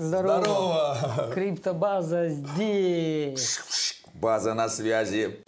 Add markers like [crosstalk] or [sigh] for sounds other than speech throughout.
Здорово. Здорово! Криптобаза здесь. База на связи.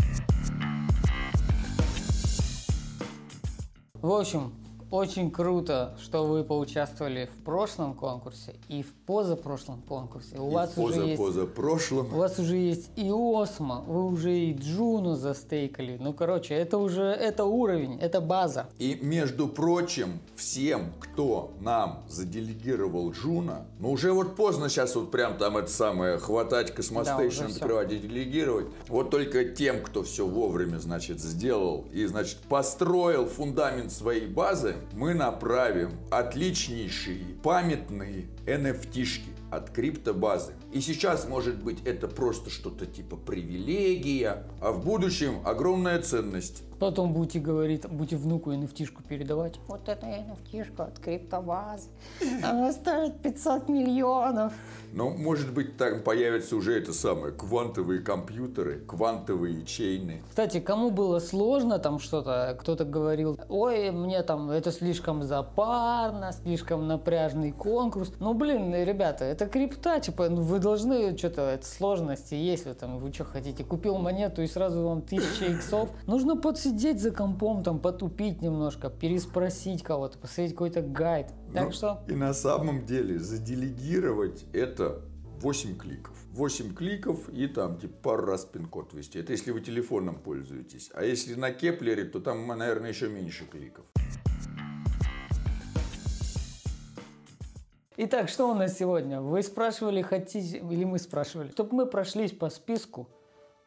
В общем, очень круто, что вы поучаствовали в прошлом конкурсе и в позапрошлом конкурсе. У И вас поза, уже есть поза прошлом. у вас уже есть и Osmo, вы уже и Джуну застейкали. Ну, короче, это уже это уровень, это база. И, между прочим, всем, кто нам заделегировал Джуна, ну уже вот поздно сейчас вот прям там это самое, хватать Да, Cosmostation, всё. открывать и делегировать. Вот только тем, кто все вовремя, значит, сделал и, значит, построил фундамент своей базы, мы направим отличнейшие памятные NFT-шки от криптобазы. И сейчас, может быть, это просто что-то типа привилегия, а в будущем огромная ценность. Потом будете говорить, будете внуку NFT-шку передавать. Вот это NFT-шка от криптобазы. Она стоит 500 миллионов. Но, может быть, там появятся уже это самое, квантовые компьютеры, квантовые чейны. Кстати, кому было сложно там что-то, кто-то говорил, ой, мне там это слишком запарно, слишком напряжный конкурс. Ну, блин, ребята, это крипта, типа, ну, вы должны что-то, это сложности есть в этом, вы что хотите, купил монету и сразу вам тысяча иксов. Нужно подсидеть за компом, там, потупить немножко, переспросить кого-то, посмотреть какой-то гайд. Так Ну, что, И на самом деле заделегировать это 8 кликов. 8 кликов и там типа пару раз пин-код ввести. Это если вы телефоном пользуетесь. А если на Кеплере, то там, наверное, еще меньше кликов. Итак, что у нас сегодня? Вы спрашивали, хотите, или мы спрашивали, чтобы мы прошлись по списку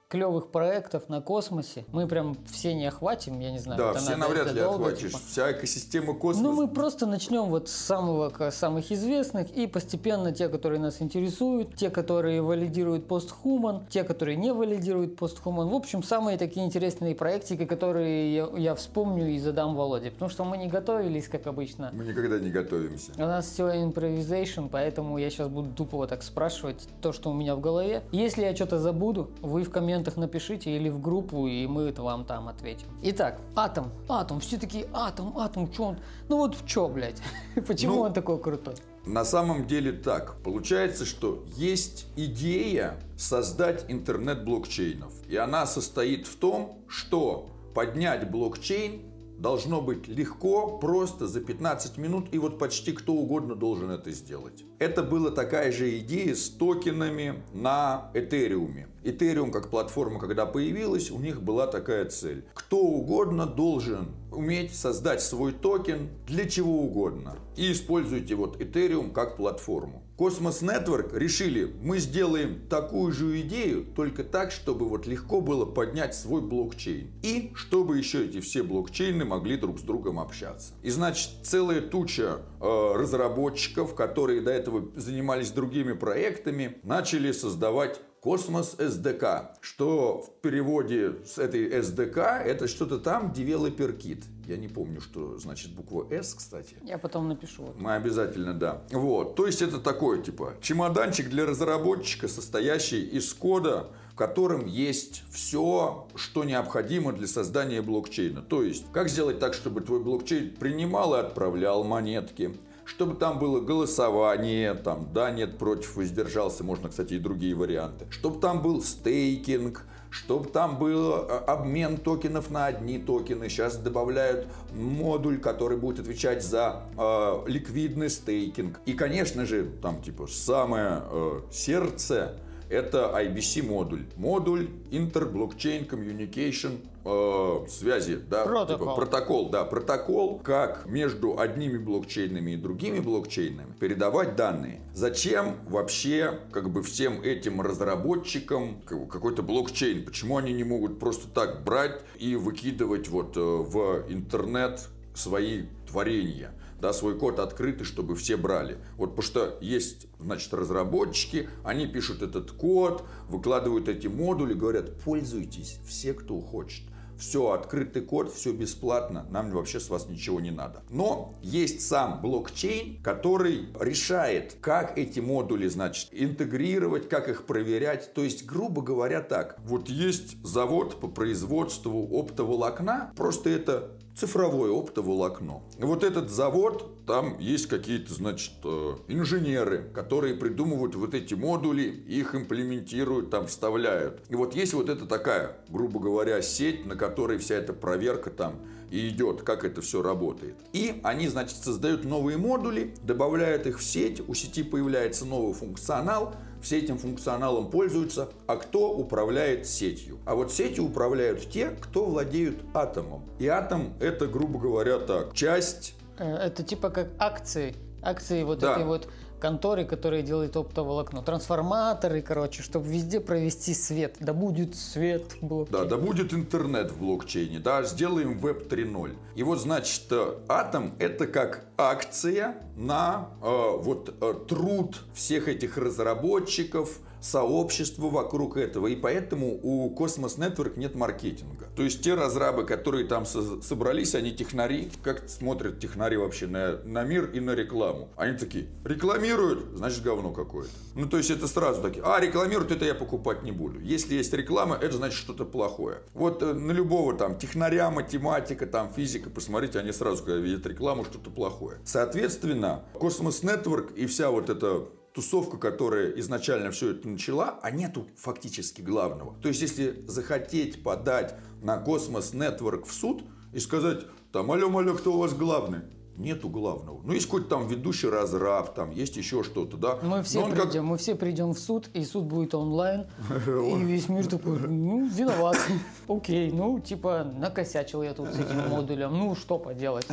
клевых проектов на космосе. Мы прям все не охватим, я не знаю. Да, все надо- навряд ли долго, охватишь. типа. Вся экосистема космоса. Ну, мы просто начнем вот с самого, самых известных и постепенно те, которые нас интересуют, те, которые валидируют PostHuman, те, которые не валидируют PostHuman. В общем, самые такие интересные проектики, которые я, я вспомню и задам Володе. Потому что мы не готовились, как обычно. Мы никогда не готовимся. У нас все импровизейшн, поэтому я сейчас буду тупо вот так спрашивать то, что у меня в голове. Если я что-то забуду, вы в комментах напишите или в группу, и мы это вам там ответим. Итак, атом. Атом. Все такие, атом, атом, что он? Ну вот в чё, блядь? [laughs] Почему Ну, он такой крутой? На самом деле так. Получается, что есть идея создать интернет блокчейнов. И она состоит в том, что поднять блокчейн должно быть легко, просто за 15 минут, и вот почти кто угодно должен это сделать. Это была такая же идея с токенами на Этериуме. Этериум как платформа, когда появилась, у них была такая цель. Кто угодно должен уметь создать свой токен для чего угодно. И используйте вот Ethereum как платформу. Cosmos Network решили, мы сделаем такую же идею, только так, чтобы вот легко было поднять свой блокчейн. И чтобы еще эти все блокчейны могли друг с другом общаться. И значит, целая туча э, разработчиков, которые до этого занимались другими проектами, начали создавать Cosmos SDK, что в переводе с этой SDK это что-то там Developer Kit. Я не помню, что значит буква S, кстати. Я потом напишу. Мы обязательно, да. Вот. То есть это такой, типа, чемоданчик для разработчика, состоящий из кода, в котором есть все, что необходимо для создания блокчейна. То есть, как сделать так, чтобы твой блокчейн принимал и отправлял монетки, чтобы там было голосование, там, да, нет, против, воздержался, можно, кстати, и другие варианты. Чтобы там был стейкинг, чтобы там был э, обмен токенов на одни токены. Сейчас добавляют модуль, который будет отвечать за э, ликвидный стейкинг. И, конечно же, там, типа, самое э, сердце это IBC модуль. Модуль Inter-Blockchain Communication э, связи, да, Протокол. типа протокол, да, протокол, как между одними блокчейнами и другими блокчейнами передавать данные. Зачем вообще как бы всем этим разработчикам какой-то блокчейн? Почему они не могут просто так брать и выкидывать вот э, в интернет свои творения? Да, свой код открытый, чтобы все брали. Вот потому что есть, значит, разработчики, они пишут этот код, выкладывают эти модули, говорят, пользуйтесь, все, кто хочет. Все, открытый код, все бесплатно, нам вообще с вас ничего не надо. Но есть сам блокчейн, который решает, как эти модули, значит, интегрировать, как их проверять. То есть, грубо говоря, так. Вот есть завод по производству оптоволокна, просто это цифровое оптоволокно. Вот этот завод, там есть какие-то, значит, э, инженеры, которые придумывают вот эти модули, их имплементируют, там вставляют. И вот есть вот эта такая, грубо говоря, сеть, на которой вся эта проверка там и идет, как это все работает. И они, значит, создают новые модули, добавляют их в сеть, у сети появляется новый функционал, все этим функционалом пользуются, а кто управляет сетью? А вот сетью управляют те, кто владеют атомом. И атом это, грубо говоря, так, часть... Э, это типа как акции. Акции вот да. этой вот конторы, которые делают оптоволокно. Трансформаторы, короче, чтобы везде провести свет. Да будет свет в блокчейне. Да, да будет интернет в блокчейне. Да, сделаем веб 3.0. И вот, значит, э, атом это как акция на э, вот э, труд всех этих разработчиков, сообщество вокруг этого, и поэтому у Cosmos Network нет маркетинга. То есть те разрабы, которые там со- собрались, они технари, как смотрят технари вообще на, на мир и на рекламу. Они такие, рекламируют, значит говно какое-то. Ну то есть это сразу такие, а рекламируют, это я покупать не буду. Если есть реклама, это значит что-то плохое. Вот э, на любого там технаря, математика, там физика, посмотрите, они сразу, когда видят рекламу, что-то плохое. Соответственно, Cosmos Network и вся вот эта тусовка, которая изначально все это начала, а нету фактически главного. То есть, если захотеть подать на Космос Network в суд и сказать, там, алло-алло, кто у вас главный? Нету главного. Ну, есть какой-то там ведущий разраб, там есть еще что-то, да. Мы все, придем, как... мы все придем в суд, и суд будет онлайн, [laughs] и весь мир такой, ну, виноват. [laughs] Окей, ну, типа, накосячил я тут с этим [laughs] модулем, ну, что поделать,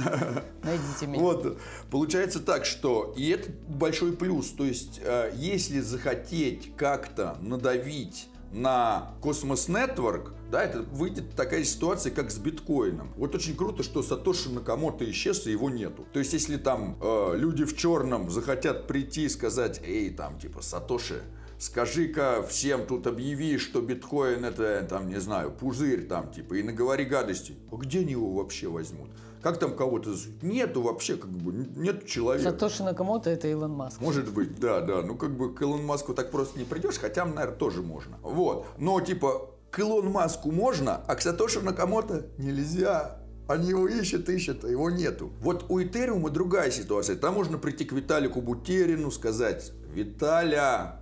найдите меня. Вот, получается так, что, и это большой плюс, то есть, э, если захотеть как-то надавить на Cosmos Network, да, это выйдет такая ситуация, как с биткоином. Вот очень круто, что Сатоши Накамото исчез, и его нету. То есть, если там э, люди в черном захотят прийти и сказать, эй, там, типа, Сатоши, скажи-ка всем тут объяви, что биткоин это, там, не знаю, пузырь, там, типа, и наговори гадости. А где они его вообще возьмут? Как там кого-то... Нету вообще, как бы, нет человека. Сатоши Накамото это Илон Маск. Может быть, да, да. Ну, как бы к Илон Маску так просто не придешь, хотя, наверное, тоже можно. Вот. Но, типа, к Илон Маску можно, а к Сатоши Накамото нельзя. Они его ищут, ищут, а его нету. Вот у Этериума другая ситуация. Там можно прийти к Виталику Бутерину, сказать, Виталя,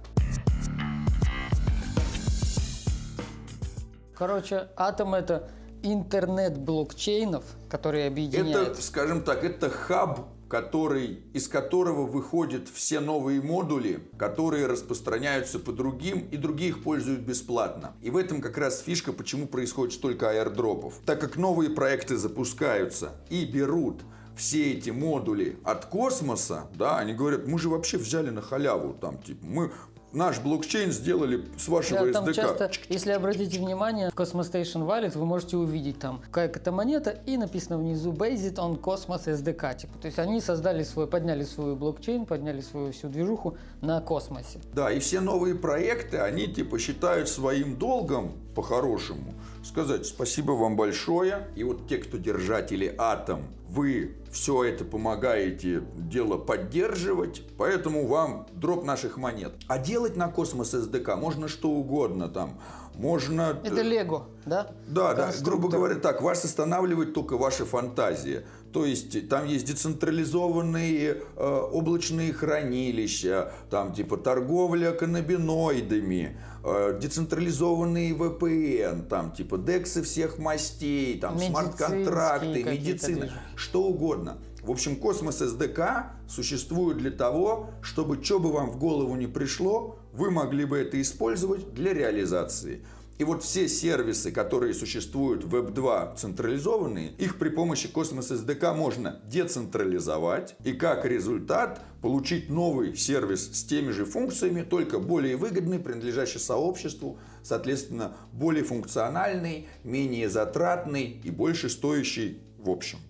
Короче, атом это интернет блокчейнов, которые объединяют. Это, скажем так, это хаб, который, из которого выходят все новые модули, которые распространяются по другим, и другие их пользуют бесплатно. И в этом как раз фишка, почему происходит столько аирдропов. Так как новые проекты запускаются и берут все эти модули от космоса, да, они говорят, мы же вообще взяли на халяву, там, типа, мы, наш блокчейн сделали с вашего да, там SDK. Часто, если обратите внимание, в Cosmos Station Wallet вы можете увидеть там какая-то монета и написано внизу Based on Cosmos SDK. Типа. То есть они создали свой, подняли свой блокчейн, подняли свою всю движуху на космосе. Да, и все новые проекты, они типа считают своим долгом по-хорошему сказать спасибо вам большое. И вот те, кто держатели атом, вы все это помогаете дело поддерживать, поэтому вам дроп наших монет. А делать на космос SDK можно что угодно там. Можно... Это Лего, да? Да, да. Грубо говоря, так, вас останавливает только ваша фантазия. То есть там есть децентрализованные э, облачные хранилища, там типа торговля каннабиноидами, э, децентрализованные VPN, там типа дексы всех мастей, там смарт-контракты, медицина, что угодно. В общем, Космос SDK существует для того, чтобы что бы вам в голову не пришло, вы могли бы это использовать для реализации. И вот все сервисы, которые существуют в Web 2 централизованные, их при помощи Cosmos SDK можно децентрализовать и как результат получить новый сервис с теми же функциями, только более выгодный, принадлежащий сообществу, соответственно, более функциональный, менее затратный и больше стоящий в общем.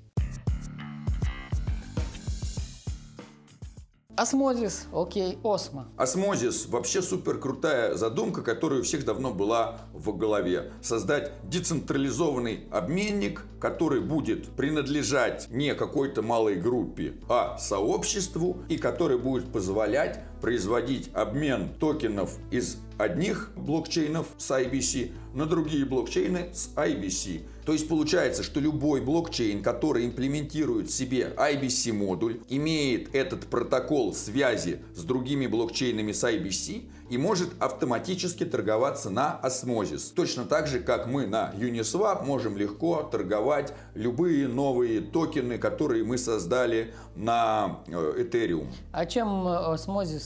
Osmosis, окей, Osmo. Osmosis вообще супер крутая задумка, которая у всех давно была в голове. Создать децентрализованный обменник, который будет принадлежать не какой-то малой группе, а сообществу, и который будет позволять производить обмен токенов из одних блокчейнов с IBC на другие блокчейны с IBC. То есть получается, что любой блокчейн, который имплементирует себе IBC модуль, имеет этот протокол связи с другими блокчейнами с IBC и может автоматически торговаться на Osmosis. Точно так же, как мы на Uniswap можем легко торговать любые новые токены, которые мы создали на э, Ethereum. А чем э,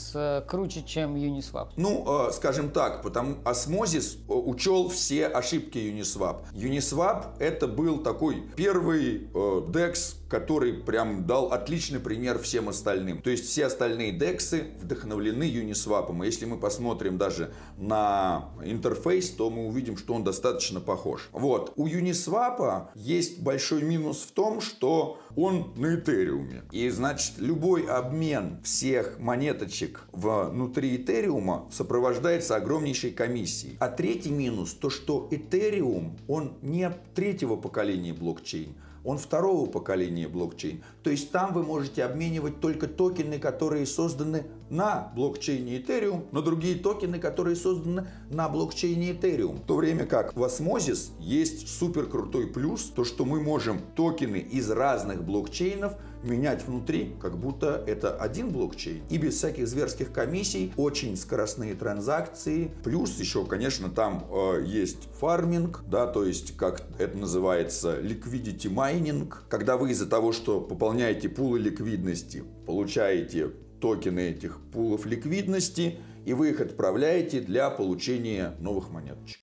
Osmosis э, круче, чем Uniswap? Ну, скажем так, потому Osmosis учел все ошибки Uniswap. Uniswap это был такой первый DEX, который прям дал отличный пример всем остальным. То есть все остальные DEX вдохновлены Uniswap. И если мы посмотрим даже на интерфейс, то мы увидим, что он достаточно похож. Вот. У Uniswap есть большой минус в том, что он на Этериуме. И значит, любой обмен всех монеточек внутри Этериума сопровождается огромнейшей комиссией. А третий минус, то что Этериум, он не третьего поколения блокчейн, он второго поколения блокчейн. То есть там вы можете обменивать только токены, которые созданы на блокчейне Ethereum, на другие токены, которые созданы на блокчейне Ethereum. В то время как в Osmosis есть супер крутой плюс, то что мы можем токены из разных блокчейнов менять внутри, как будто это один блокчейн. И без всяких зверских комиссий, очень скоростные транзакции. Плюс еще, конечно, там э, есть фарминг, да, то есть, как это называется, liquidity mining, когда вы из-за того, что пополняете пулы ликвидности, получаете токены этих пулов ликвидности, и вы их отправляете для получения новых монеточек.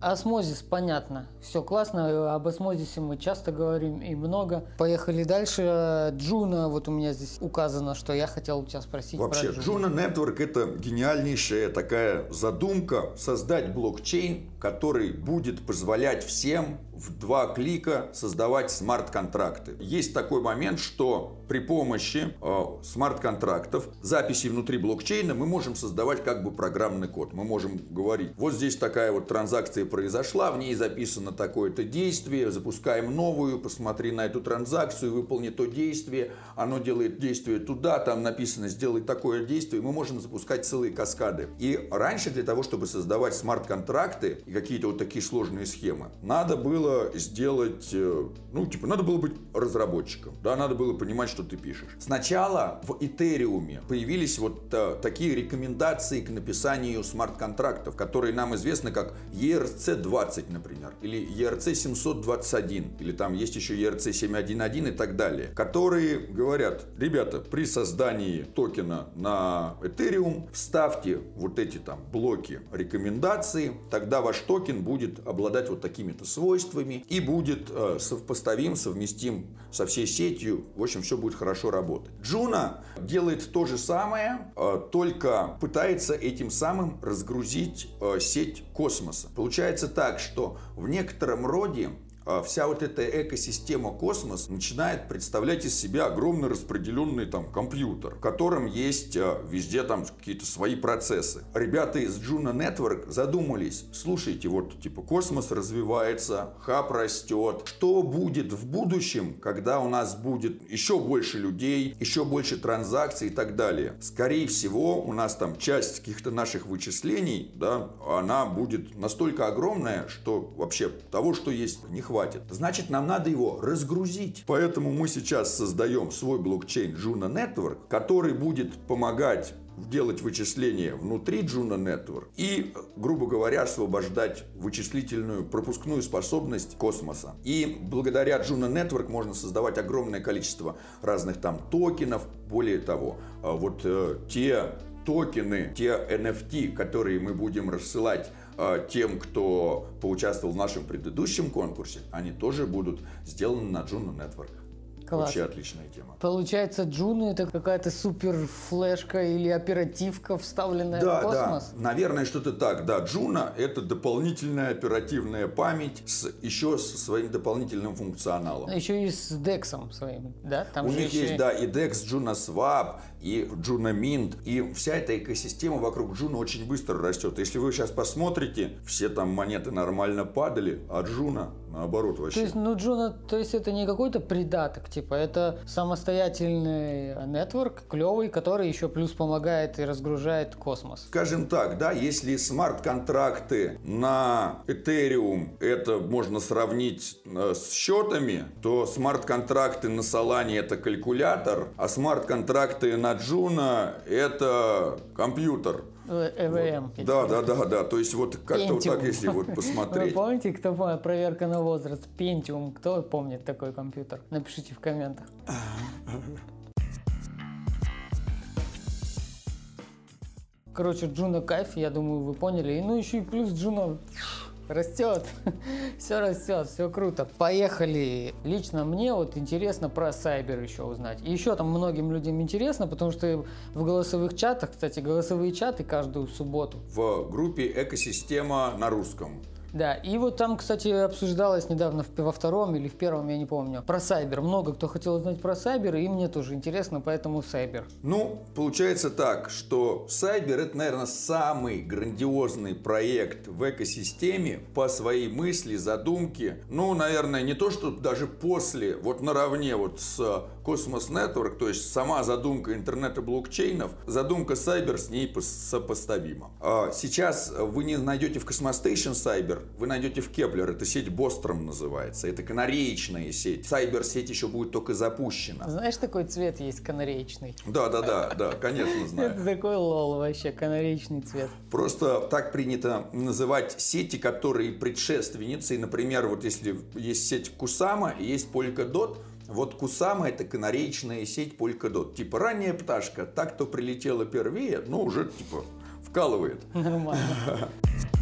Osmosis, понятно. Все классно. Об осмозисе мы часто говорим и много. Поехали дальше. Juno, вот у меня здесь указано, что я хотел у тебя спросить Вообще, про Juno Network это гениальнейшая такая задумка создать блокчейн, который будет позволять всем в два клика создавать смарт-контракты. Есть такой момент, что при помощи э, смарт-контрактов, записи внутри блокчейна, мы можем создавать как бы программный код. Мы можем говорить, вот здесь такая вот транзакция произошла, в ней записано такое-то действие, запускаем новую, посмотри на эту транзакцию, выполни то действие, оно делает действие туда, там написано сделай такое действие, мы можем запускать целые каскады. И раньше для того, чтобы создавать смарт-контракты и какие-то вот такие сложные схемы, надо было сделать, э, ну, типа, надо было быть разработчиком, да, надо было понимать, что ты пишешь. Сначала в Этериуме появились вот а, такие рекомендации к написанию смарт-контрактов, которые нам известны как ERC-20, например, или ERC-721, или там есть еще ERC-711 и так далее, которые говорят, ребята, при создании токена на Ethereum вставьте вот эти там блоки рекомендаций, тогда ваш токен будет обладать вот такими-то свойствами, и будет э, совпоставим, совместим со всей сетью. В общем, все будет хорошо работать. Juno делает то же самое, э, только пытается этим самым разгрузить э, сеть космоса. Получается так, что в некотором роде вся вот эта экосистема космос начинает представлять из себя огромный распределенный там компьютер, в котором есть а, везде там какие-то свои процессы. Ребята из Juno Network задумались, слушайте, вот типа космос развивается, хаб растет, что будет в будущем, когда у нас будет еще больше людей, еще больше транзакций и так далее. Скорее всего, у нас там часть каких-то наших вычислений, да, она будет настолько огромная, что вообще того, что есть, не хватит хватит. Значит, нам надо его разгрузить. Поэтому мы сейчас создаем свой блокчейн Juno Network, который будет помогать делать вычисления внутри Juno Network и, грубо говоря, освобождать вычислительную пропускную способность космоса. И благодаря Juno Network можно создавать огромное количество разных там токенов. Более того, а вот э, те токены, те NFT, которые мы будем рассылать э, тем, кто поучаствовал в нашем предыдущем конкурсе, они тоже будут сделаны на Juno Network. Класс. Вообще отличная тема. Получается, Juno это какая-то супер флешка или оперативка, вставленная да, в космос? Да, наверное, что-то так. Да, Juno это дополнительная оперативная память с еще со своим дополнительным функционалом. Еще и с DEX своим, да? Там У них еще... есть, да, и DEX, Juno Swap, и Juno Mint, и вся эта экосистема вокруг Juno очень быстро растет. Если вы сейчас посмотрите, все там монеты нормально падали, а Juno наоборот вообще. То есть, ну, Juno, то есть это не какой-то придаток, типа, это самостоятельный network, клевый, который еще плюс помогает и разгружает космос. Скажем так, да, если смарт-контракты на Ethereum это можно сравнить э, с счетами, то смарт-контракты на Solana это калькулятор, а смарт-контракты на Juno это компьютер. ЭВМ. Вот. Да, да, да, да. То есть вот как-то вот так, если вот посмотреть. Вы помните, кто помнит проверка на возраст? Pentium. Кто помнит такой компьютер? Напишите в комментах. Короче, Juno кайф, я думаю, вы поняли. И ну еще и плюс Juno растет, [laughs] все растет, все круто. Поехали. Лично мне вот интересно про Cyber еще узнать. И еще там многим людям интересно, потому что в голосовых чатах, кстати, голосовые чаты каждую субботу. В группе «Экосистема» на русском. Да, и вот там, кстати, обсуждалось недавно во втором или в первом, я не помню, про Сайбер. Много кто хотел узнать про Сайбер, и мне тоже интересно, поэтому Сайбер. Ну, получается так, что Сайбер это, наверное, самый грандиозный проект в экосистеме по своей мысли, задумке. Ну, наверное, не то, что даже после, вот наравне вот с Cosmos Network, то есть сама задумка интернета блокчейнов, задумка Cyber с ней сопоставима. А сейчас вы не найдете в Cosmostation Cyber, вы найдете в Kepler, это сеть Бостром называется, это канареечная сеть. Cyber сеть еще будет только запущена. Знаешь, такой цвет есть канареечный? Да, да, да, да, конечно знаю. Это такой лол вообще, канареечный цвет. Просто так принято называть сети, которые предшественницы. Например, вот если есть сеть Кусама есть Polkadot, вот Кусама это канареечная сеть Polkadot. Типа ранняя пташка, так то прилетела первее, но уже типа вкалывает. Нормально. [laughs]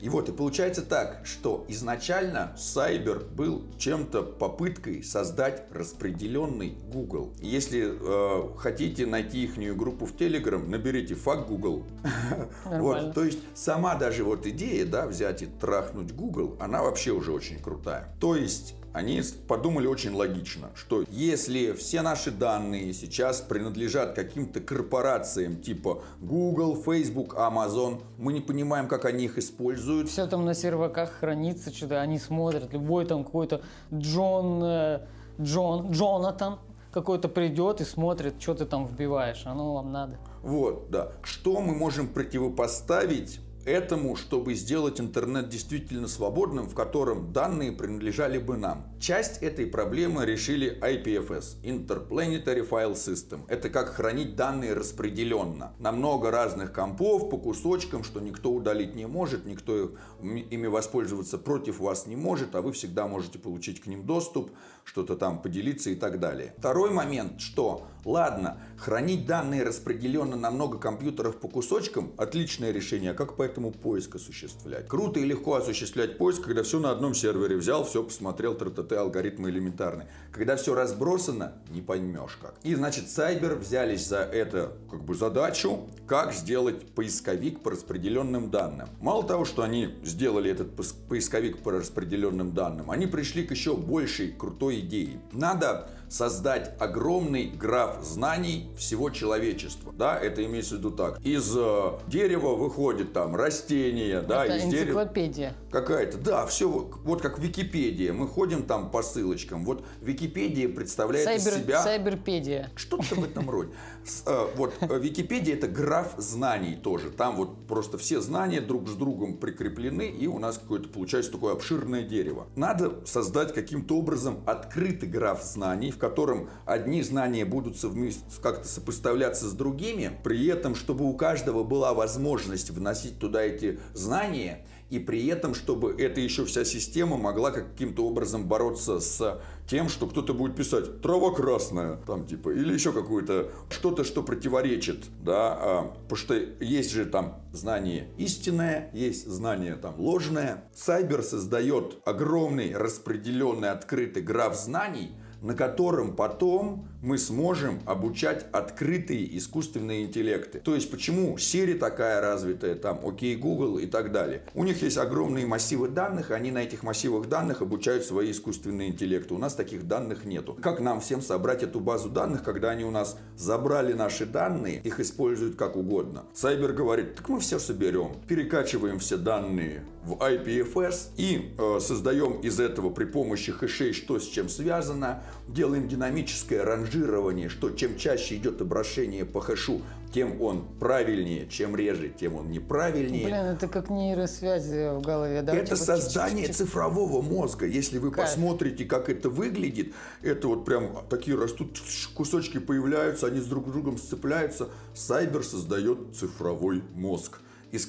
И вот, и получается так, что изначально Сайбер был чем-то попыткой создать распределенный Google. Если э, хотите найти их группу в Telegram, наберите факт Google. [laughs] Вот, то есть сама даже вот идея, да, взять и трахнуть Google, она вообще уже очень крутая. То есть они подумали очень логично, что если все наши данные сейчас принадлежат каким-то корпорациям типа Google, Facebook, Amazon, мы не понимаем, как они их используют. Все там на серваках хранится, что-то они смотрят, любой там какой-то Джон, э, Джон, Джонатан какой-то придет и смотрит, что ты там вбиваешь, оно вам надо. Вот, да. Что мы можем противопоставить этому, чтобы сделать интернет действительно свободным, в котором данные принадлежали бы нам. Часть этой проблемы решили IPFS – Interplanetary File System. Это как хранить данные распределенно на много разных компов по кусочкам, что никто удалить не может, никто ими воспользоваться против вас не может, а вы всегда можете получить к ним доступ, что-то там поделиться и так далее. Второй момент, что ладно, хранить данные распределенно на много компьютеров по кусочкам – отличное решение, а как поэтому этому поиск осуществлять. Круто и легко осуществлять поиск, когда все на одном сервере взял, все посмотрел, ТТТ, алгоритмы элементарные. Когда все разбросано, не поймешь как. И значит, Cyber взялись за это как бы задачу, как сделать поисковик по распределенным данным. Мало того, что они сделали этот поисковик по распределенным данным, они пришли к еще большей крутой идее. Надо создать огромный граф знаний всего человечества. Да, это имеется в виду так. Из э, дерева выходит там растение, да, это из энциклопедия. дерева. Какая-то, да, все вот как Википедия. Мы ходим там по ссылочкам. Вот Википедия представляет Сайбер, из себя... Сайберпедия. Что-то в этом роде. Э, вот э, Википедия это граф знаний тоже. Там вот просто все знания друг с другом прикреплены, и у нас какое-то получается такое обширное дерево. Надо создать каким-то образом открытый граф знаний, в котором одни знания будут как-то сопоставляться с другими, при этом, чтобы у каждого была возможность вносить туда эти знания, и при этом, чтобы эта еще вся система могла каким-то образом бороться с тем, что кто-то будет писать «трава красная», там типа, или еще какое-то, что-то, что противоречит, да, а, потому что есть же там знание истинное, есть знание там ложное. Сайбер создает огромный распределенный открытый граф знаний, на котором потом мы сможем обучать открытые искусственные интеллекты. То есть почему Siri такая развитая, там, окей, Google и так далее. У них есть огромные массивы данных, они на этих массивах данных обучают свои искусственные интеллекты. У нас таких данных нету. Как нам всем собрать эту базу данных, когда они у нас забрали наши данные, их используют как угодно? Сайбер говорит, так мы все соберем, перекачиваем все данные в IPFS и э, создаем из этого при помощи хэшей, что с чем связано, делаем динамическое ранжирование, что чем чаще идет обращение по хэшу, тем он правильнее, чем реже, тем он неправильнее. Блин, это как нейросвязи в голове, да? Это Типа создание чик-чик-чик. цифрового мозга. Если вы Кайф. посмотрите, как это выглядит, это вот прям такие растут кусочки появляются, они с друг другом сцепляются. Сайбер создает цифровой мозг из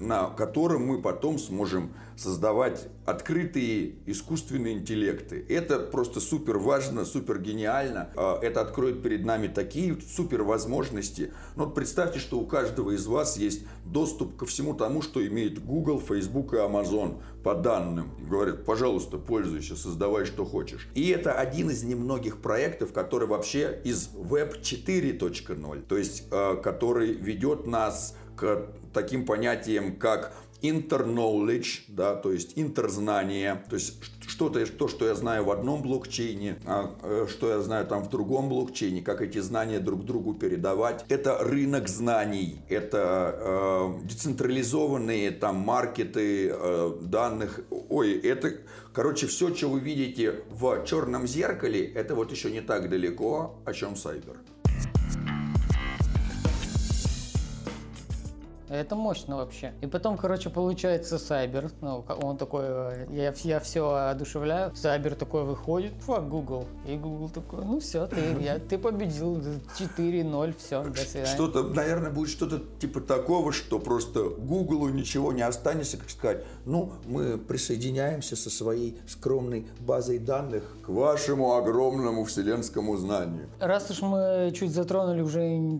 на, котором мы потом сможем создавать открытые искусственные интеллекты. Это просто супер важно, супер гениально. А, Это откроет перед нами такие супер возможности. Ну, вот представьте, что у каждого из вас есть доступ ко всему тому, что имеет Google, Facebook и Amazon по данным. Говорят, пожалуйста, пользуйся, создавай, что хочешь. И это один из немногих проектов, который вообще из Web 4.0, то есть э, который ведет нас к таким понятиям, как interknowledge, да, то есть интерзнание, то есть что-то, то, что я знаю в одном блокчейне, а, э, что я знаю там в другом блокчейне, как эти знания друг другу передавать. Это рынок знаний, это э, децентрализованные там маркеты э, данных. Ой, это, короче, все, что вы видите в черном зеркале, это вот еще не так далеко, о чем сайбер. Это мощно вообще. И потом, короче, получается Сайбер. Ну, он такой, э, я, я все одушевляю. Сайбер такой выходит, фак Google. И Google такой, ну все, ты, я, ты победил 4-0, все, до свидания. Что-то, наверное, будет что-то типа такого, что просто Гуглу ничего не останется, как сказать, ну, мы присоединяемся со своей скромной базой данных к вашему огромному вселенскому знанию. Раз уж мы чуть затронули уже [laughs]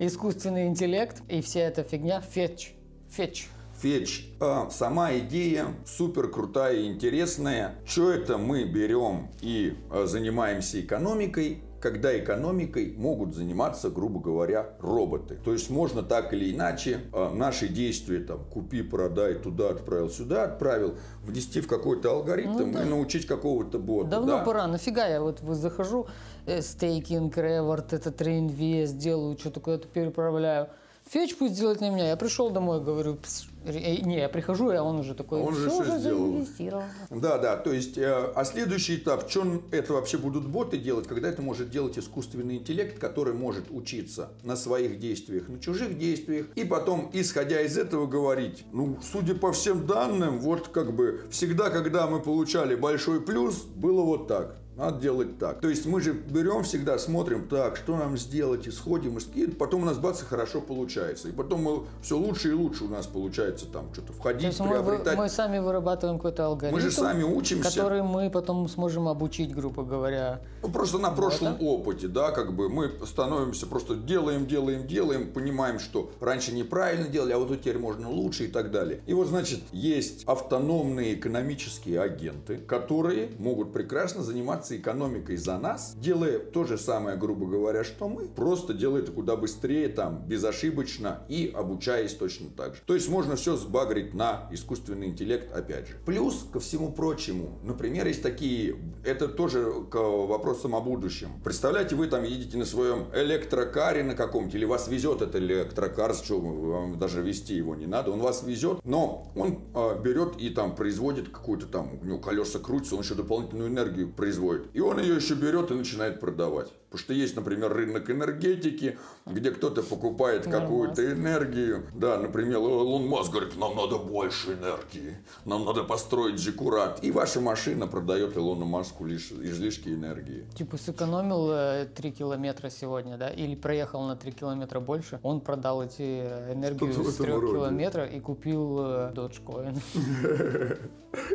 искусственный интеллект и вся эта фигня, фетч, фетч. Фетч, а, сама идея супер крутая и интересная. Что это мы берем и а, занимаемся экономикой, когда экономикой могут заниматься, грубо говоря, роботы. То есть можно так или иначе а, наши действия, там, купи, продай, туда отправил, сюда отправил, внести в какой-то алгоритм Ну да. и научить какого-то бота. Давно да? пора, нафига я вот захожу, э, стейкинг, реворд, этот реинвест делаю, что-то куда-то переправляю. Фетч пусть делает на меня. Я пришел домой, говорю, «Пс, э, не, я прихожу, а он уже такой, Он же «Всё всё уже сделал». заинвестировал. Да, да, то есть, э, а следующий этап, что это вообще будут боты делать, когда это может делать искусственный интеллект, который может учиться на своих действиях, на чужих действиях, и потом, исходя из этого, говорить, ну, судя по всем данным, вот как бы всегда, когда мы получали большой плюс, было вот так. Надо делать так. То есть мы же берем всегда, смотрим, так, что нам сделать, исходим, и потом у нас бац, и хорошо получается. И потом мы все лучше и лучше у нас получается там что-то То входить, мы, вы- приобретать. мы сами вырабатываем какой-то алгоритм, Мы же сами учимся. который мы потом сможем обучить, грубо говоря. Ну, просто на прошлом опыте, да, как бы мы становимся, просто делаем, делаем, делаем, понимаем, что раньше неправильно делали, а вот теперь можно лучше и так далее. И вот, значит, есть автономные экономические агенты, которые могут прекрасно заниматься экономикой за нас, делая то же самое, грубо говоря, что мы, просто делая это куда быстрее, там, безошибочно и обучаясь точно так же. То есть можно все сбагрить на искусственный интеллект, опять же. Плюс ко всему прочему, например, есть такие, это тоже к вопросам о будущем. Представляете, вы там едете на своем электрокаре на каком-то, или вас везет этот электрокар, что вы- вам даже вести его не надо, он вас везет, но он а, берет и там производит какую-то там, у него колеса крутятся, он еще дополнительную энергию производит. И он ее еще берет и начинает продавать. Потому что есть, например, рынок энергетики, где кто-то покупает какую-то энергию. Да, например, Илон Маск говорит, нам надо больше энергии, нам надо построить Зиккурат. И ваша машина продает Илону Маску лишь излишки энергии. Типа сэкономил 3 километра сегодня, да, или проехал на 3 километра больше, он продал эти э, энергию с этом 3 роде. километра и купил э, Dogecoin. [laughs]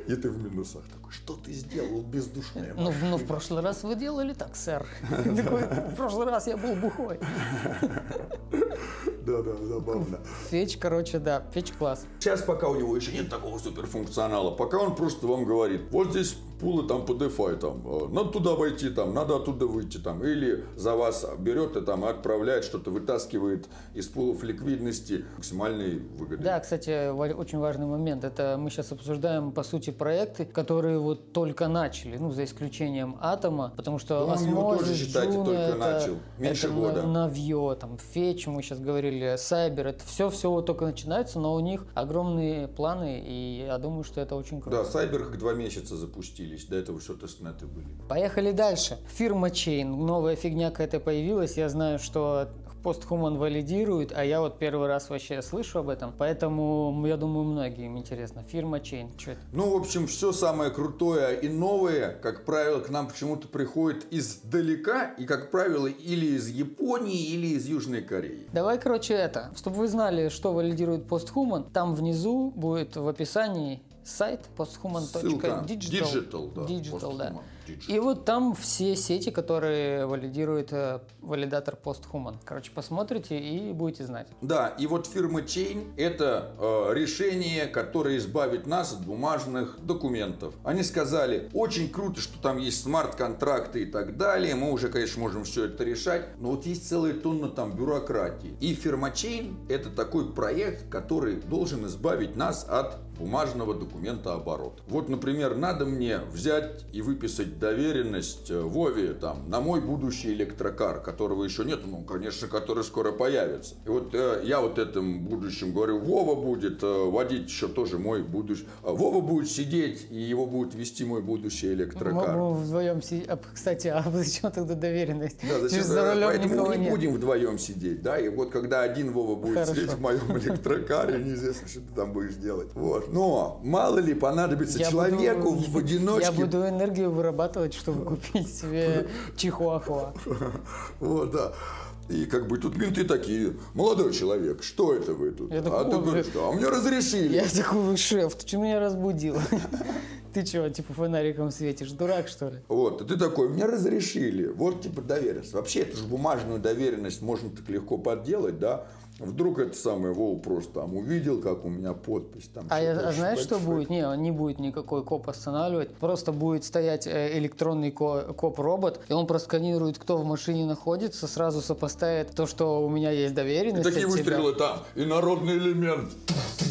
И ты в минусах такой, что ты сделал, бездушная Ну, в- ну, в прошлый раз вы делали так, сэр. [laughs] Такой, В прошлый раз я был бухой. Да, да, забавно. Фетч, короче, да, фетч класс. Сейчас пока у него еще нет такого суперфункционала, пока он просто вам говорит, вот здесь пулы там по DeFi, там, э, надо туда войти, там, надо оттуда выйти, там, или за вас берет и там отправляет что-то, вытаскивает из пулов ликвидности максимальной выгоды. Да, кстати, очень важный момент. Это мы сейчас обсуждаем, по сути, проекты, которые вот только начали, ну, за исключением Атома, потому что его Osmosis, тоже, считайте, Juno, только это, начал. Меньше это года. Навье, там, Фетч, мы сейчас говорили, Сайбер, это все, все вот только начинается, но у них огромные планы, и я думаю, что это очень круто. Да, Сайбер два месяца запустились, до этого что тестнеты были. Поехали дальше. Фирма Chain. Новая фигня какая-то появилась. Я знаю, что постхуман валидирует, а я вот первый раз вообще слышу об этом. Поэтому, я думаю, многим интересно. Фирма Chain. Что это? Ну, в общем, все самое крутое и новое, как правило, к нам почему-то приходит издалека, и, как правило, или из Японии, или из Южной Кореи. Давай, короче, это. Чтобы вы знали, что валидирует постхуман, там внизу будет в описании сайт posthuman.digital. Digital, да. Digital, да. Posthuman, digital. И вот там все сети, которые валидирует э, валидатор постхуман. Короче, посмотрите и будете знать. Да, и вот фирма Chain – это э, решение, которое избавит нас от бумажных документов. Они сказали, очень круто, что там есть смарт-контракты и так далее, мы уже, конечно, можем все это решать, но вот есть целая тонна там бюрократии. И фирма Chain – это такой проект, который должен избавить нас от бумажного документа оборота. Вот, например, надо мне взять и выписать доверенность э, Вове там, на мой будущий электрокар, которого еще нет, ну, конечно, который скоро появится. И вот э, я вот этим будущим говорю, Вова будет э, водить еще тоже мой будущий... а Вова будет сидеть, и его будет вести мой будущий электрокар. Мы, вдвоем сидим. Кстати, а [laughs] зачем тогда доверенность? Да, зачем? За рулем Поэтому мы не нет. будем вдвоем сидеть, да, и вот когда один Вова будет Хорошо. сидеть в моем электрокаре, неизвестно, что ты там будешь делать. Вот. Но мало ли понадобится Я человеку буду- в одиночке. Я буду энергию вырабатывать, чтобы купить себе чихуахуа. Вот, да. И как бы тут менты такие, молодой человек, что это вы тут? Я а такой, ты «Ой, говоришь, блин». а мне разрешили. Я такой, шеф, ты что меня разбудил? [laughs] Ты чего, типа фонариком светишь? Дурак, что ли? Вот, и ты такой, мне разрешили. Вот типа доверенность. Вообще, эту же бумажную доверенность можно так легко подделать, да? Вдруг это самое Вова просто там увидел, как у меня подпись там. А, я- а знаешь, что будет? Не, он не будет никакой коп останавливать. Просто будет стоять э, электронный ко- коп-робот, и он просканирует, кто в машине находится, сразу сопоставит то, что у меня есть И доверенность. такие от тебя. выстрелы там, инородный элемент.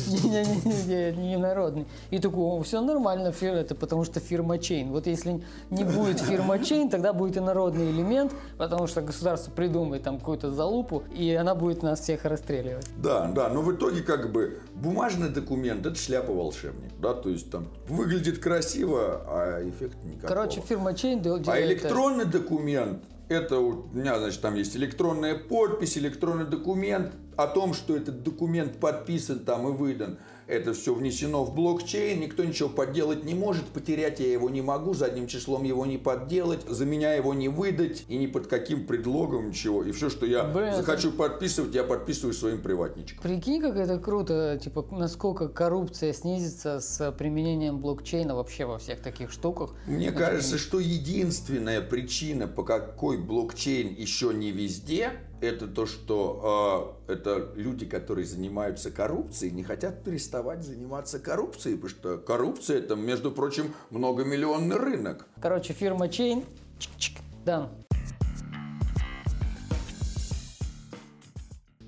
Не-не-не, [laughs] не народный. И такой, все нормально, это потому что фирма Chain. Вот если не будет фирма Chain, тогда будет и народный элемент, потому что государство придумает там какую-то залупу, и она будет нас всех расстреливать. Да, да, но в итоге как бы бумажный документ это шляпа волшебник, да, то есть там выглядит красиво, а эффекта никакого. Короче, фирма Chain дел- делает... А это- электронный документ, это у меня, значит, там есть электронная подпись, электронный документ о том, что этот документ подписан там и выдан. Это все внесено в блокчейн, никто ничего подделать не может, потерять я его не могу, задним числом его не подделать, за меня его не выдать и ни под каким предлогом ничего. И все, что я Блин, это- захочу подписывать, я подписываю своим приватничком. Прикинь, как это круто, типа, насколько коррупция снизится с применением блокчейна вообще во всех таких штуках. Мне кажется, что единственная причина, по какой блокчейн еще не везде, это то, что э, это люди, которые занимаются коррупцией, не хотят переставать заниматься коррупцией, потому что коррупция это, между прочим, многомиллионный рынок. Короче, фирма Chain, чик-чик, дан.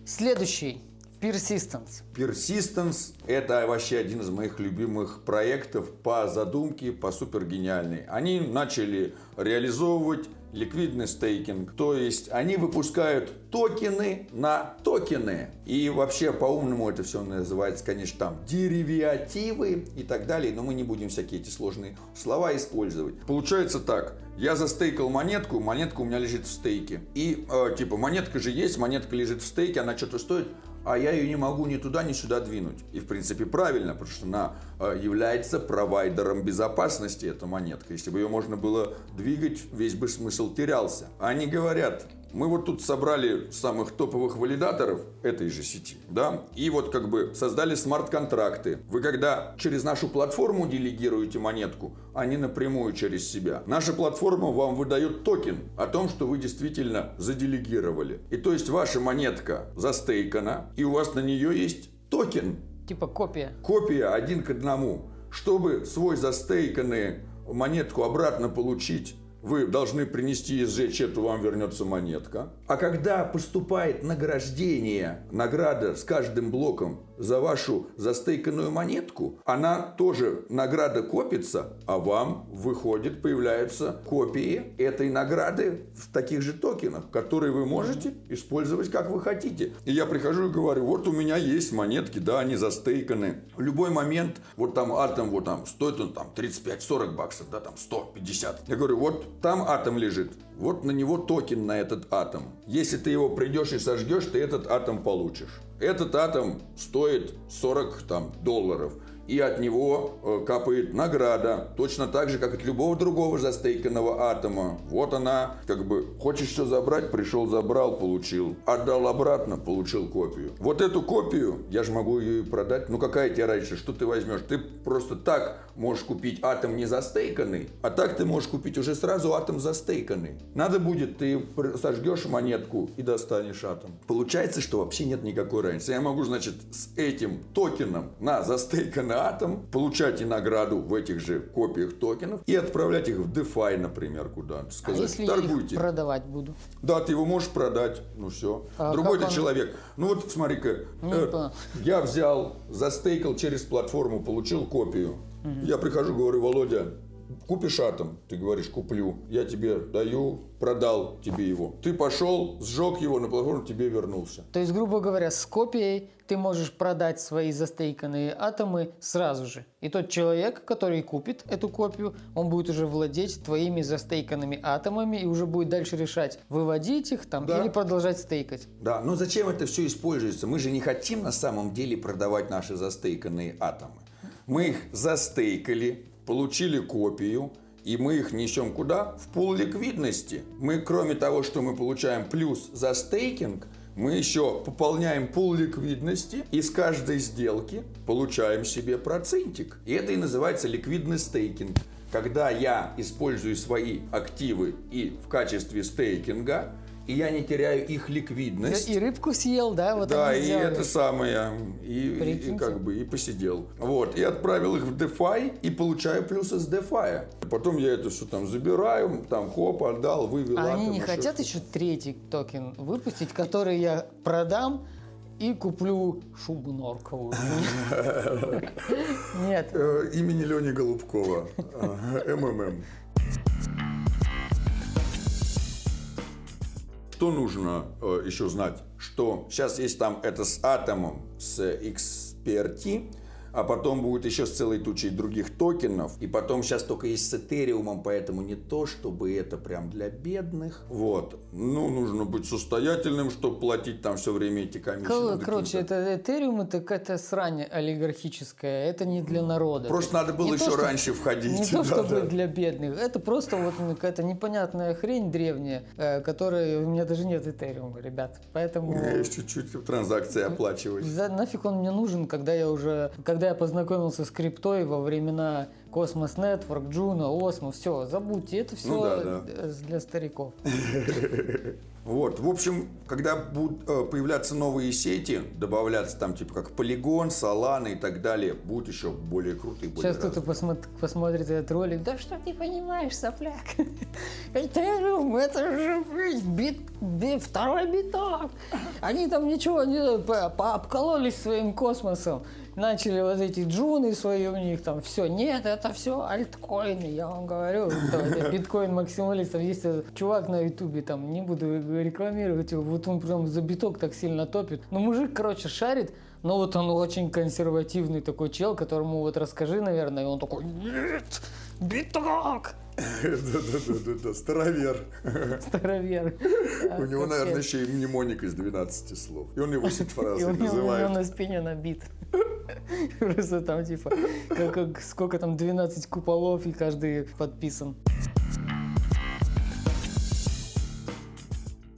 Следующий, Persistence. Persistence – это вообще один из моих любимых проектов по задумке, по супергениальной. Они начали реализовывать ликвидный стейкинг, то есть они выпускают токены на токены. И вообще по-умному это все называется, конечно, там деривативы и так далее, но мы не будем всякие эти сложные слова использовать. Получается так, я застейкал монетку, монетка у меня лежит в стейке. И э, типа монетка же есть, монетка лежит в стейке, она что-то стоит, а я ее не могу ни туда, ни сюда двинуть. И в принципе правильно, потому что она э, является провайдером безопасности, эта монетка. Если бы ее можно было двигать, весь бы смысл терялся. Они говорят, Мы вот тут собрали самых топовых валидаторов этой же сети, да, и вот как бы создали смарт-контракты. Вы когда через нашу платформу делегируете монетку, а не напрямую через себя, наша платформа вам выдает токен о том, что вы действительно заделегировали. И то есть ваша монетка застейкана, и у вас на нее есть токен. Типа копия. Копия один к одному. Чтобы свой застейканный монетку обратно получить, вы должны принести и сжечь эту, вам вернется монетка. А когда поступает награждение, награда с каждым блоком за вашу застейканную монетку, она тоже, награда копится, а вам выходит, появляются копии этой награды в таких же токенах, которые вы можете использовать как вы хотите. И я прихожу и говорю, вот у меня есть монетки, да, они застейканы. В любой момент, вот там атом, вот там, стоит он там 35-40 баксов, да, там 150. Я говорю, вот там атом лежит, вот на него токен на этот атом. Если ты его придешь и сожгешь, ты этот атом получишь. Этот атом стоит 40 там, долларов и от него э, капает награда, точно так же, как от любого другого застейканного атома. Вот она, как бы, хочешь все забрать, пришел, забрал, получил. Отдал обратно, получил копию. Вот эту копию, я же могу ее и продать. Ну какая тебе разница, что ты возьмешь? Ты просто так можешь купить атом не застейканный, а так ты можешь купить уже сразу атом застейканный. Надо будет, ты сожгешь монетку и достанешь атом. Получается, что вообще нет никакой разницы. Я могу, значит, с этим токеном на застейканный атом получать и награду в этих же копиях токенов и отправлять их в DeFi, например, куда-то. Сказать, а если торгуйте. я их продавать буду? Да, ты его можешь продать, ну все. А Другой ты он- человек. Ну вот смотри-ка, Не э, я взял, застейкал через платформу, получил копию. Я прихожу, говорю, Володя, купишь атом? Ты говоришь, куплю. Я тебе даю, продал тебе его. Ты пошел, сжег его на платформу, тебе вернулся. То есть, грубо говоря, с копией ты можешь продать свои застейканные атомы сразу же. И тот человек, который купит эту копию, он будет уже владеть твоими застейканными атомами и уже будет дальше решать, выводить их там Да. или продолжать стейкать. Да, но зачем это все используется? Мы же не хотим на самом деле продавать наши застейканные атомы. Мы их застейкали, получили копию, и мы их несем куда? В пул ликвидности. Мы, кроме того, что мы получаем плюс за стейкинг, мы еще пополняем пул ликвидности и с каждой сделки получаем себе процентик. И это и называется ликвидный стейкинг. Когда я использую свои активы и в качестве стейкинга, и я не теряю их ликвидность. И рыбку съел, да? Вот Да, и сделали. это самое, и, и- и Прикиньте. как бы и посидел. Вот, и отправил их в DeFi и получаю плюсы с DeFi. Потом я это все там забираю, там хоп, отдал, вывел. А они не хотят еще третий токен выпустить, который я продам и куплю шубу норковую? [laughs] Нет. Э, имени Лени Голубкова, МММ. Что нужно э, еще знать? Что сейчас есть там это с атомом, с XPRT, а потом будет еще с целой тучей других токенов. И потом сейчас только есть с этериумом, поэтому не то, чтобы это прям для бедных. Вот. Ну, нужно быть состоятельным, чтобы платить там все время эти комиссии. Кор- Короче, это Этериум это какая-то срань олигархическая, это не для народа. Просто надо было Не еще то, что- раньше входить. Не то, Да, чтобы да. для бедных, это просто вот ну, какая-то непонятная хрень древняя, э, которая у меня даже нет Этериума, ребят. Поэтому У меня есть чуть-чуть транзакции оплачивать. за- нафиг он мне нужен, когда я уже, когда я познакомился с криптой во времена Cosmos Network, Juno, Osmo, все, забудьте, это все Ну да, да. для стариков. [laughs] Вот, в общем, когда будут э, появляться новые сети, добавляться там типа как Polygon, Solana и так далее, будут еще более крутые, более Сейчас кто-то разные. посмотр- посмотрит этот ролик. Да что ты понимаешь, сопляк? [laughs] Это же блин, бит, би- второй биток. Они там ничего не пообкололись своим космосом. Начали вот эти джуны свои у них там. Все, нет, это все альткоины, я вам говорю. это Биткоин максималистов. Есть чувак на ютубе, там, не буду рекламировать его, вот он прям за биток так сильно топит. Ну, мужик, короче, шарит, но вот он очень консервативный такой чел, которому вот расскажи, наверное, и он такой, нет, биток, Да-да-да, старовер. старовер. У него, наверное, еще и мнемоник из 12 слов. И он его сеть [laughs] И фразы у него, у него называет. на спине набит. [laughs] Просто там типа, как- как- сколько там, 12 куполов и каждый подписан.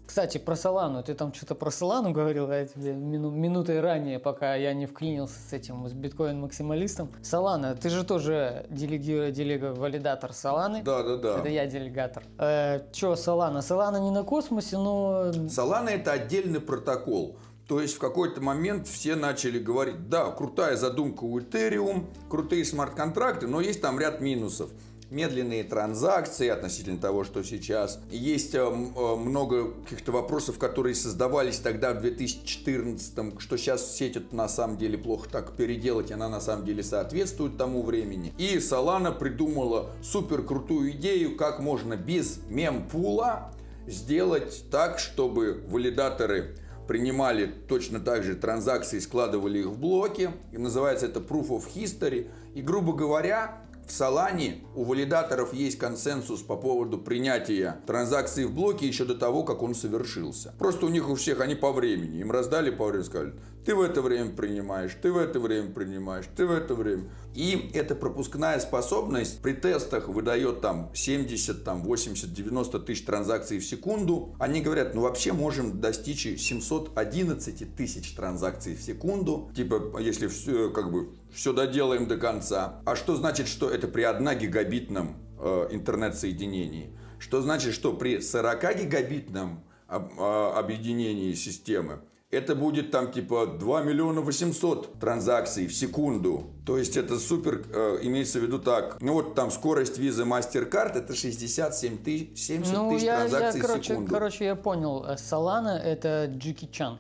Кстати, про Солану. Ты там что-то про Солану говорил, я тебе мину, минутой ранее, пока я не вклинился с этим, с биткоин-максималистом. Солана, ты же тоже делеги, делега, валидатор Соланы. Да, да, да. Это я делегатор. Э, Че, Солана? Солана не на космосе, но... Солана это отдельный протокол. То есть в какой-то момент все начали говорить, да, крутая задумка у Ethereum, крутые смарт-контракты, но есть там ряд минусов медленные транзакции относительно того, что сейчас. Есть э, э, много каких-то вопросов, которые создавались тогда в 2014, что сейчас сеть это на самом деле плохо так переделать, она на самом деле соответствует тому времени. И Solana придумала супер крутую идею, как можно без мемпула сделать так, чтобы валидаторы принимали точно так же транзакции, складывали их в блоки. И называется это Proof of History. И, грубо говоря, в Солане у валидаторов есть консенсус по поводу принятия транзакции в блоке еще до того, как он совершился. Просто у них у всех они по времени. Им раздали по времени, сказали, ты в это время принимаешь, ты в это время принимаешь, ты в это время. И эта пропускная способность при тестах выдает там 70, там 80, 90 тысяч транзакций в секунду. Они говорят, ну вообще можем достичь 711 тысяч транзакций в секунду. Типа, если все, как бы, все доделаем до конца. А что значит, что это при 1 гигабитном э, интернет-соединении? Что значит, что при 40 гигабитном об, э, объединении системы это будет там типа 2 миллиона 800 транзакций в секунду. То есть это супер, э, имеется в виду так. Ну вот там скорость визы MasterCard это 67 тысяч, 70 ну, тысяч я, транзакций я, короче, в секунду. Короче, я понял. Солана это Джеки Чан.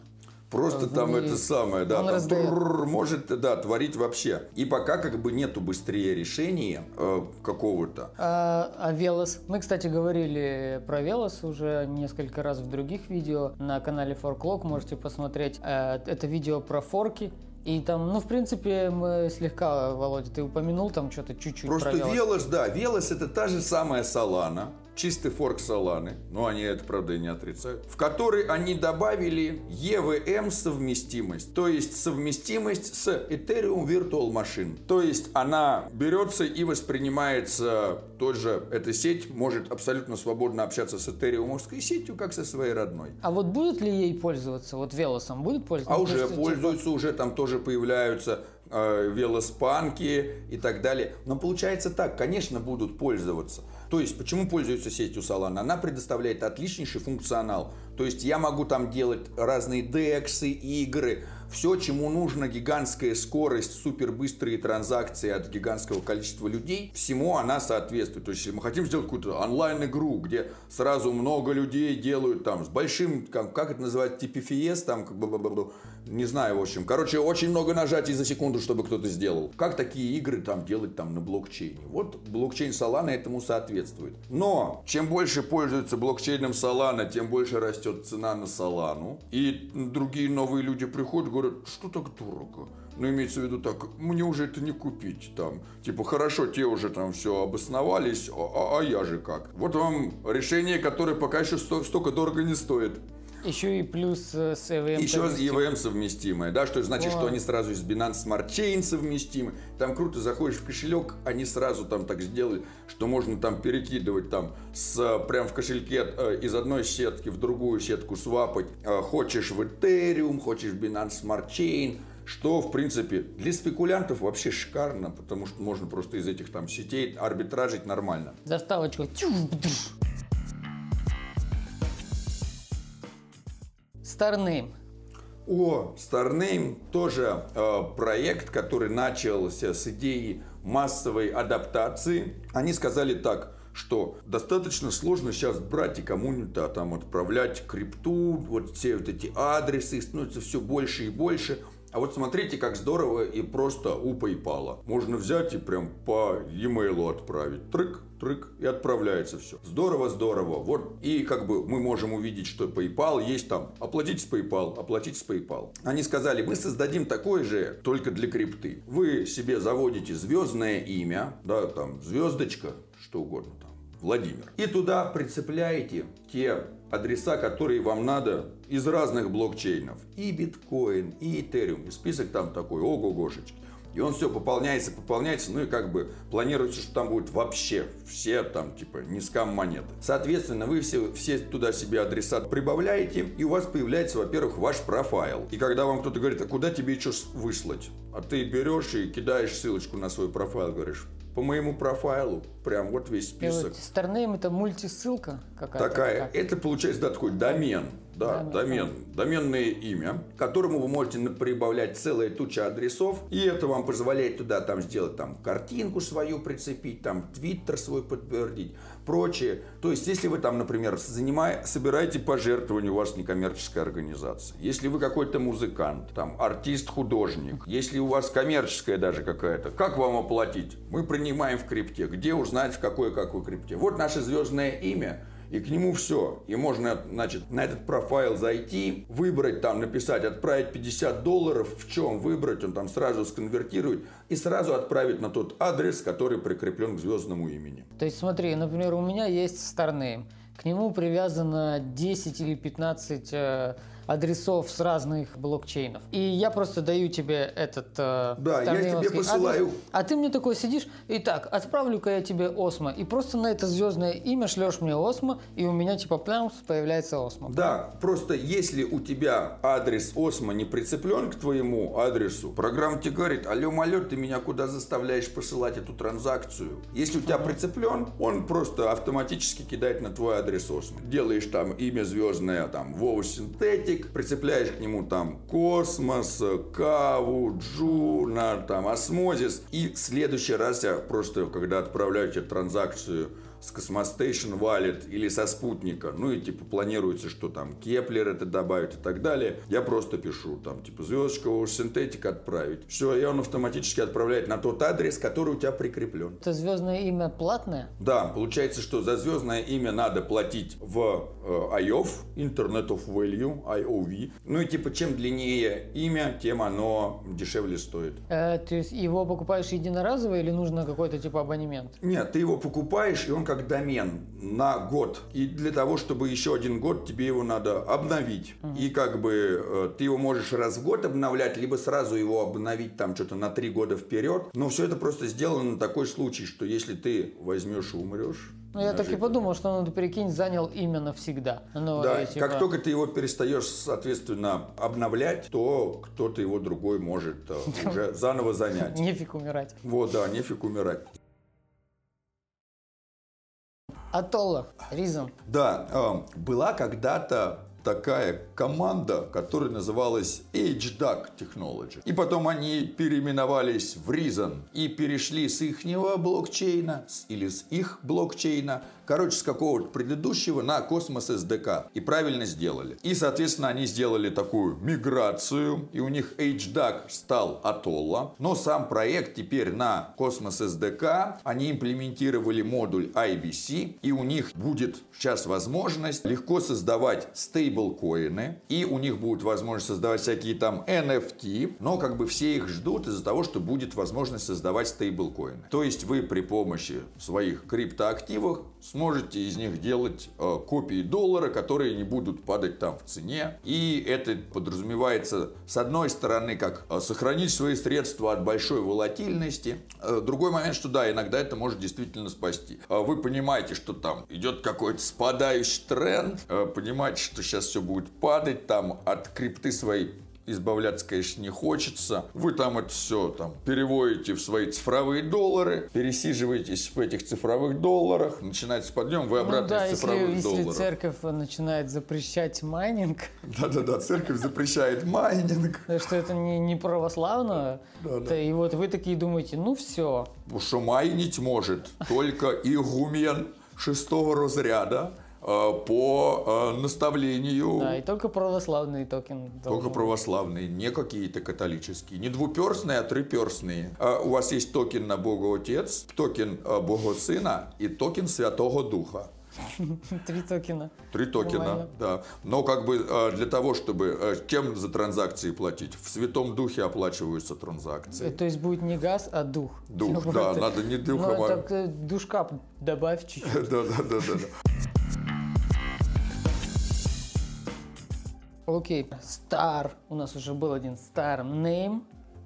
Просто в там мире. это самое, да, Он там трррр, может, да, творить вообще. И пока как бы нету быстрее решения э, какого-то. А, а Велос? Мы, кстати, говорили про Велос уже несколько раз в других видео на канале Forklog. Можете посмотреть. А, Это видео про форки. И там, ну, в принципе, мы слегка, Володя, ты упомянул там что-то чуть-чуть Просто про Велос. Велос, да, Велос это та же самая Солана, чистый форк Соланы, но они это, правда, и не отрицают, в который они добавили EVM совместимость, то есть совместимость с Ethereum Virtual Machine. То есть она берется и воспринимается, тот же, эта сеть может абсолютно свободно общаться с Ethereum сетью, как со своей родной. А вот будут ли ей пользоваться? Вот Велосом будут пользоваться? А Ну, уже типа, пользуются, уже там тоже появляются э, велоспанки и так далее. Но получается так, конечно, будут пользоваться. То есть, почему пользуются сетью Solana? Она предоставляет отличнейший функционал. То есть, я могу там делать разные дексы, игры, все, чему нужно гигантская скорость, супербыстрые транзакции от гигантского количества людей, всему она соответствует. То есть, если мы хотим сделать какую-то онлайн-игру, где сразу много людей делают там с большим, как, как это называется, TPFS, там, как бы, не знаю, в общем. Короче, очень много нажатий за секунду, чтобы кто-то сделал. Как такие игры там делать там на блокчейне? Вот блокчейн Solana этому соответствует. Но чем больше пользуются блокчейном Solana, тем больше растет цена на Solana. И другие новые люди приходят, говорят, что так дорого? Ну, имеется в виду так, мне уже это не купить там. Типа, хорошо, те уже там все обосновались, а, а- а я же как? Вот вам решение, которое пока еще сто- столько дорого не стоит. Еще и плюс э, с EVM. Еще с. EVM совместимое, да, что значит, О. что они сразу из Binance Smart Chain совместимы. Там круто заходишь в кошелек, они сразу там так сделали, что можно там перекидывать там с прям в кошельке э, из одной сетки в другую сетку свапать. Э, хочешь в Ethereum, хочешь в Binance Smart Chain. Что, в принципе, для спекулянтов вообще шикарно, потому что можно просто из этих там сетей арбитражить нормально. Заставочку. Starname. О, Starname тоже э, проект, который начался с идеи массовой адаптации. Они сказали так, что достаточно сложно сейчас брать и кому-нибудь а, там отправлять крипту, вот все вот эти адресы становятся все больше и больше. А вот смотрите, как здорово и просто у PayPal. Можно взять и прям по e-mail отправить. Трык, трык, и отправляется все. Здорово, здорово. Вот, и как бы мы можем увидеть, что PayPal есть там. Оплатить с PayPal, оплатить с PayPal. Они сказали, мы создадим такое же, только для крипты. Вы себе заводите звездное имя, да, там, звездочка, что угодно там. Владимир. И туда прицепляете те адреса, которые вам надо из разных блокчейнов. И биткоин, и этериум. И список там такой, ого-гошечки. И он все пополняется, пополняется, ну и как бы планируется, что там будет вообще все там типа не скам монеты. Соответственно, вы все, все туда себе адреса прибавляете, и у вас появляется, во-первых, ваш профайл. И когда вам кто-то говорит, а куда тебе что выслать? А ты берешь и кидаешь ссылочку на свой профайл, говоришь, по моему профайлу, прям вот весь список. Старнейм это мультисылка какая-то? Такая. Это получается, да, такой домен. Да, домен, домен, доменное имя, которому вы можете прибавлять целая туча адресов, и это вам позволяет туда там сделать там картинку свою прицепить, там твиттер свой подтвердить, прочее. То есть, если вы там, например, занимая, собираете пожертвования, у вас некоммерческая организация, если вы какой-то музыкант, там, артист, художник, если у вас коммерческая даже какая-то, как вам оплатить? Мы принимаем в крипте. Где узнать, в какой какой крипте? Вот наше звездное имя – и к нему все. И можно, значит, на этот профайл зайти, выбрать там, написать, отправить 50 долларов, в чем выбрать, он там сразу сконвертирует и сразу отправить на тот адрес, который прикреплен к звездному имени. То есть смотри, например, у меня есть Starname, к нему привязано 10 или 15 адресов с разных блокчейнов. И я просто даю тебе этот э, Да, я тебе посылаю. Адрес, а ты мне такой сидишь, и так, отправлю-ка я тебе Осмо. И просто на это звездное имя шлешь мне Осмо, и у меня типа плямс появляется Осмо. Да, просто если у тебя адрес Осмо не прицеплен к твоему адресу, программа тебе говорит, алло, малё, ты меня куда заставляешь посылать эту транзакцию? Если у тебя прицеплен, он просто автоматически кидает на твой адрес Осмо. Делаешь там имя звездное, там, Вова Синтетик, язык, прицепляешь к нему там космос, каву, джуна, там осмозис. И в следующий раз я просто, когда отправляю тебе транзакцию с Cosmostation Wallet или со спутника, ну и типа планируется, что там Keplr это добавить и так далее, я просто пишу там типа звездочка синтетик отправить. Все, и он автоматически отправляет на тот адрес, который у тебя прикреплен. Это звездное имя платное? Да, получается, что за звездное имя надо платить в э, IOV, Internet of Value, IOV. Ну и типа чем длиннее имя, тем оно дешевле стоит. Э, то есть его покупаешь единоразово или нужно какой-то типа абонемент? Нет, ты его покупаешь, и он как домен на год. И для того, чтобы еще один год, тебе его надо обновить. Угу. И как бы э, ты его можешь раз в год обновлять, либо сразу его обновить там что-то на три года вперед. Но все это просто сделано на такой случай, что если ты возьмешь и умрешь, ну, я так и подумал, что он, прикинь, занял имя навсегда. Ну, да, типа... как только ты его перестаешь, соответственно, обновлять, то кто-то его другой может э, [laughs] уже заново занять. Нефиг умирать. Вот, да, нефиг умирать. Atolo, Rizon. Да, э, была когда-то такая команда, которая называлась HDAC Technology. И потом они переименовались в Rizon и перешли с ихнего блокчейна или с их блокчейна короче, с какого-то предыдущего на Cosmos SDK. И правильно сделали. И, соответственно, они сделали такую миграцию, и у них HDAC стал Atolo. Но сам проект теперь на Cosmos SDK. Они имплементировали модуль IBC, и у них будет сейчас возможность легко создавать стейблкоины, и у них будет возможность создавать всякие там NFT, но как бы все их ждут из-за того, что будет возможность создавать стейблкоины. То есть вы при помощи своих криптоактивов сможете из них делать э, копии доллара, которые не будут падать там в цене. И это подразумевается, с одной стороны, как э, сохранить свои средства от большой волатильности. Э, другой момент, что да, иногда это может действительно спасти. Э, вы понимаете, что там идет какой-то спадающий тренд, э, понимаете, что сейчас все будет падать, там от крипты своей избавляться, конечно, не хочется. Вы там это все там переводите в свои цифровые доллары, пересиживаетесь в этих цифровых долларах, начинается подъем, вы ну обратно ну, да, из цифровых если, долларов. Если церковь начинает запрещать майнинг. Да-да-да, церковь запрещает майнинг. Что это не, не православно. Да, И вот вы такие думаете, ну все. Что майнить может только игумен шестого разряда, по э, наставлению... Да, и только православные токены. Только православные, не какие-то католические. Не двуперстные, а триперстные. А у вас есть токен на Бога Отец, токен э, Бога Сына и токен Святого Духа. [laughs] Три токена. Три токена, Нормально. да. Но как бы для того, чтобы... Чем за транзакции платить? В Святом Духе оплачиваются транзакции. То есть будет не газ, а дух. Дух, да, надо не духом, ну, а... так душка добавь чуть-чуть. [laughs] Да, Окей, Star. У нас уже был один Star Name.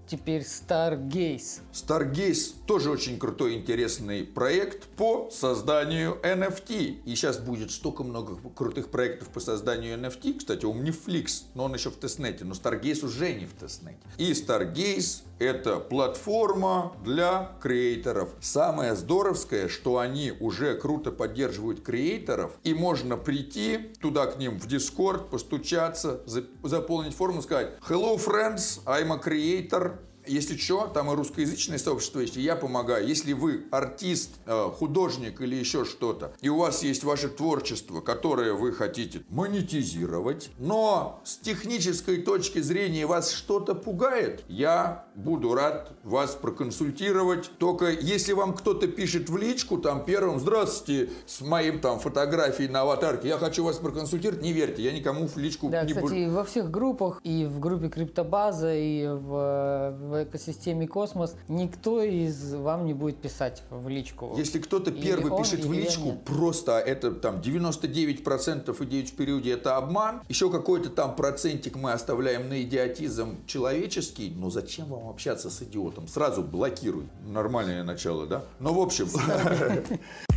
теперь Stargaze. Stargaze тоже очень крутой, интересный проект по созданию NFT. И сейчас будет столько много крутых проектов по созданию NFT. Кстати, у Netflix, но он еще в тестнете, но Stargaze уже не в тестнете. И Stargaze это платформа для креаторов. Самое здоровское, что они уже круто поддерживают креаторов, и можно прийти туда к ним в Discord, постучаться, заполнить форму, сказать «Hello, friends, I'm a creator, если что, там и русскоязычное сообщество есть, и я помогаю. Если вы артист, э, художник или еще что-то, и у вас есть ваше творчество, которое вы хотите монетизировать, но с технической точки зрения вас что-то пугает, я буду рад вас проконсультировать. Только если вам кто-то пишет в личку, там первым, здравствуйте, с моим там фотографией на аватарке, я хочу вас проконсультировать, не верьте, я никому в личку да, не буду. кстати, во всех группах, и в группе Криптобаза, и в, в экосистеме Космос, никто из вам не будет писать в личку. Если кто-то первый он, пишет в личку, просто это там 99% идей в периоде это обман, еще какой-то там процентик мы оставляем на идиотизм человеческий, но зачем вам общаться с идиотом? Сразу блокируй. Нормальное начало, да? Ну, в общем... [laughs]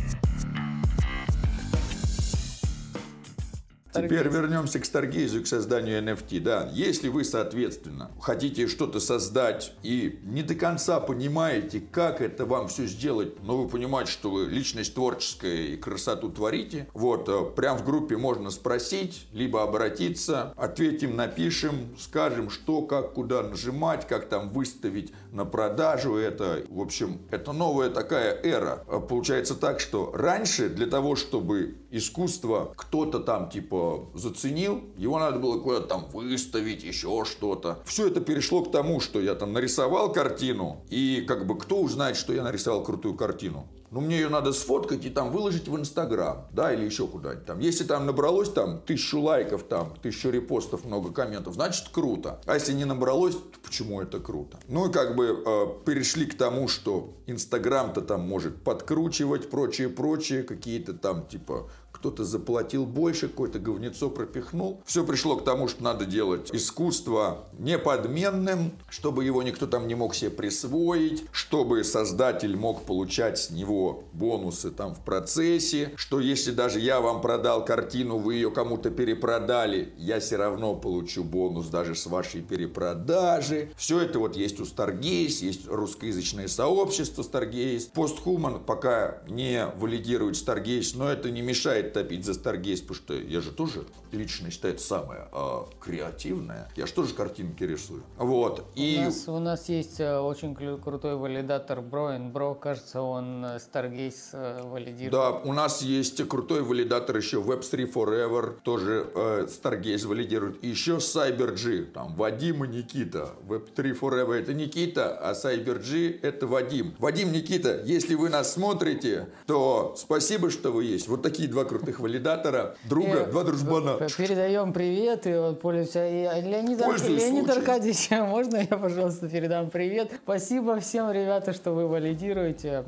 Теперь вернемся к Старгейзу, к созданию NFT. Да, если вы, соответственно, хотите что-то создать и не до конца понимаете, как это вам все сделать, но вы понимаете, что вы личность творческая и красоту творите, вот, э, прям в группе можно спросить, либо обратиться, ответим, напишем, скажем, что, как, куда нажимать, как там выставить на продажу это. В общем, это новая такая эра. Э, получается так, что раньше для того, чтобы искусство кто-то там типа заценил, его надо было куда-то там выставить, еще что-то. Все это перешло к тому, что я там нарисовал картину, и как бы кто узнает, что я нарисовал крутую картину? Ну, мне ее надо сфоткать и там выложить в Инстаграм, да, или еще куда-нибудь там. Если там набралось там тысячу лайков, там, тысячу репостов, много комментов, значит круто. А если не набралось, то почему это круто? Ну, и как бы э, перешли к тому, что Инстаграм-то там может подкручивать, прочее, прочее, какие-то там, типа, кто-то заплатил больше, какое-то говнецо пропихнул. Все пришло к тому, что надо делать искусство неподменным, чтобы его никто там не мог себе присвоить, чтобы создатель мог получать с него бонусы там в процессе, что если даже я вам продал картину, вы ее кому-то перепродали, я все равно получу бонус даже с вашей перепродажи. Все это вот есть у Stargaze, есть русскоязычное сообщество Stargaze. Posthuman пока не валидирует Stargaze, но это не мешает мешает топить за Старгейс, потому что я же тоже лично считаю самое а, креативное. Я же тоже картинки рисую. Вот. И... У, нас, у нас есть э, очень крутой валидатор Броин. Бро, кажется, он Stargaze э, валидирует. Да, у нас есть крутой валидатор еще Web3 Forever, тоже э, Stargaze валидирует. И еще CyberG, там Вадим и Никита. Web3 Forever это Никита, а CyberG это Вадим. Вадим, Никита, если вы нас смотрите, то спасибо, что вы есть. Вот такие два крутых валидатора, друга, и, два дружбана. Передаем привет, и вот пользуемся. И Леонид, Леонид Аркадьевич, [laughs] можно я, пожалуйста, передам привет? Спасибо всем, ребята, что вы валидируете.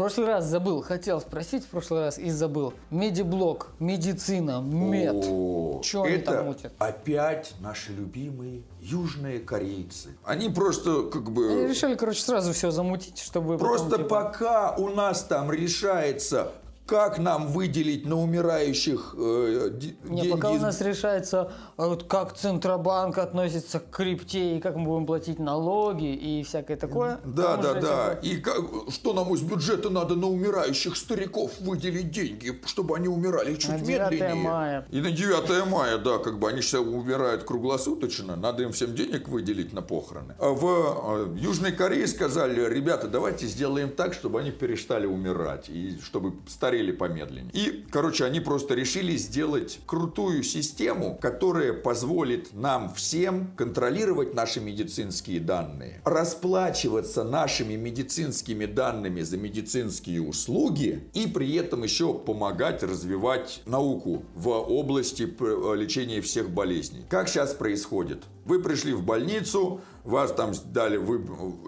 Прошлый раз забыл, хотел спросить в прошлый раз и забыл. MediBloc, медицина, мед. О, Что они там мутят? опять наши любимые южные корейцы. Они просто как бы... Они решили, короче, сразу все замутить, чтобы... Просто потом, типа... пока у нас там решается как нам выделить на умирающих э, Не, деньги? пока у нас решается, а вот как Центробанк относится к крипте, и как мы будем платить налоги, и всякое такое. Да, да, да. И как, что нам из бюджета надо на умирающих стариков выделить деньги, чтобы они умирали чуть на 9 медленнее. мая. И на 9 мая, да, как бы они сейчас умирают круглосуточно, надо им всем денег выделить на похороны. А в э, Южной Корее сказали, ребята, давайте сделаем так, чтобы они перестали умирать, и чтобы старые смотрели помедленнее. И, короче, они просто решили сделать крутую систему, которая позволит нам всем контролировать наши медицинские данные, расплачиваться нашими медицинскими данными за медицинские услуги и при этом еще помогать развивать науку в области лечения всех болезней. Как сейчас происходит? Вы пришли в больницу, вас там дали, вы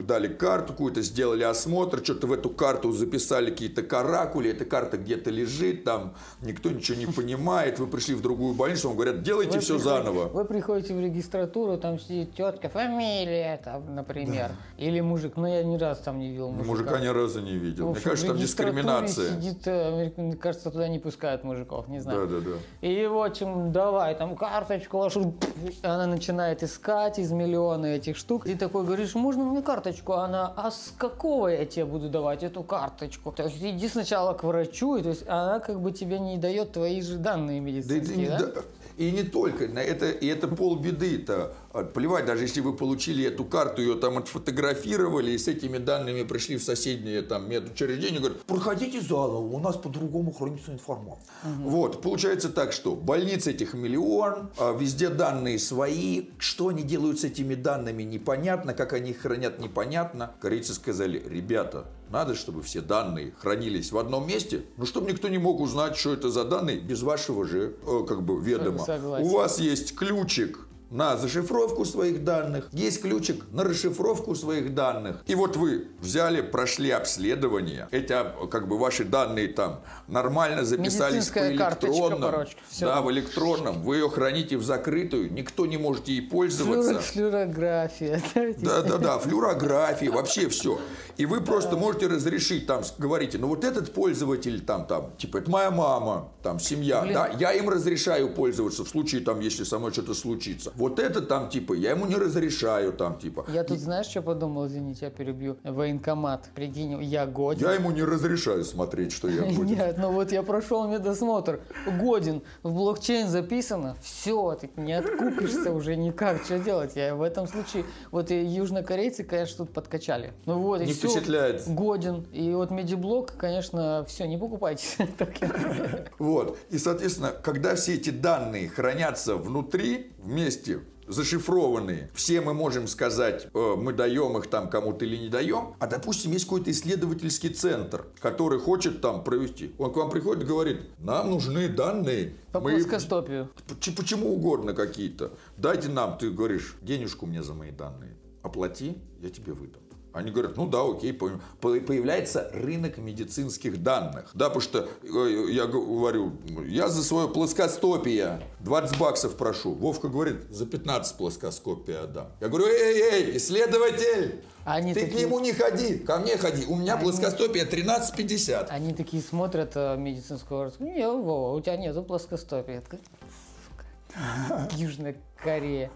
дали карту какую-то, сделали осмотр, что-то в эту карту записали какие-то каракули, эта карта где-то лежит, там никто ничего не понимает, вы пришли в другую больницу, вам говорят, делайте Вы все приходите- заново. Вы приходите в регистратуру, там сидит тетка, фамилия, там, например. Или мужик. Но я ни разу там не видел Ну, мужика. Мужика ни разу не видел. Мне общем, кажется, в там дискриминация. Сидит, э, мне кажется, туда не пускают мужиков, не Да, знаю. да, да. И в общем, давай, там карточку вашу. Она начинает искать из миллиона этих штук. И такой говоришь, можно мне карточку? Она, а с какого я тебе буду давать эту карточку? То есть иди сначала к врачу, и то есть она как бы тебе не дает твои же данные медицинские, да? да. И не только, это, и это полбеды-то. А, Плевать, даже если вы получили эту карту, ее там отфотографировали, и с этими данными пришли в соседнее там медучреждение, говорят, проходите заново, у нас по-другому хранится информация. Вот, получается так, что больниц этих миллион, а, везде данные свои, что они делают с этими данными, непонятно, как они их хранят, непонятно. Корейцы сказали, ребята, надо, чтобы все данные хранились в одном месте, но чтобы никто не мог узнать, что это за данные без вашего же э, как бы ведома. Согласен. У вас есть ключик на зашифровку своих данных, есть ключик на расшифровку своих данных. И вот вы взяли, прошли обследование, эти как бы ваши данные там нормально записались по электронным. короче. Да, в электронном. Вы ее храните в закрытую, никто не может ей пользоваться. Флюро- Флюорография. [laughs] да, Да, да, флюорографии, вообще все. И вы просто можете разрешить, там, говорите, ну вот этот пользователь, там, там, типа, это моя мама, там, семья, Блин. да, я им разрешаю пользоваться в случае, там, если со мной что-то случится. Вот это там, типа, я ему не разрешаю, там, типа. Я тут, знаешь, что подумал, извините, я перебью. Военкомат, прикинь, я годен. Я ему не разрешаю смотреть, что я [laughs] буду. Нет, ну вот я прошел медосмотр, годен, в блокчейн записано, все, ты не откупишься [laughs] уже никак, что делать? Я в этом случае, вот и южнокорейцы, конечно, тут подкачали. Ну вот, и Не всё, впечатляет. Годен, и вот медиблок, конечно, все, не покупайте. [laughs] Вот. И, соответственно, когда все эти данные хранятся внутри, вместе, зашифрованные, все мы можем сказать, э, мы даем их там кому-то или не даем, а, допустим, есть какой-то исследовательский центр, который хочет там провести. Он к вам приходит и говорит, нам нужны данные. По Мы- плоскостопию. Поч- Почему угодно какие-то. Дайте нам, ты говоришь, денежку мне за мои данные. Оплати, я тебе выдам. Они говорят, ну да, окей, понял. По- Появляется рынок медицинских данных. Да, потому что э, я говорю, я за свое плоскостопие 20 баксов прошу. Вовка говорит, за 15 плоскоскопия отдам. Я говорю, эй, эй, исследователь, Они ты к такие- нему не ходи, ко мне ходи. У меня Они- плоскостопие 13,50. Они такие смотрят э, медицинскую карту. Не, Вова, у тебя нету плоскостопия. Южная Корея.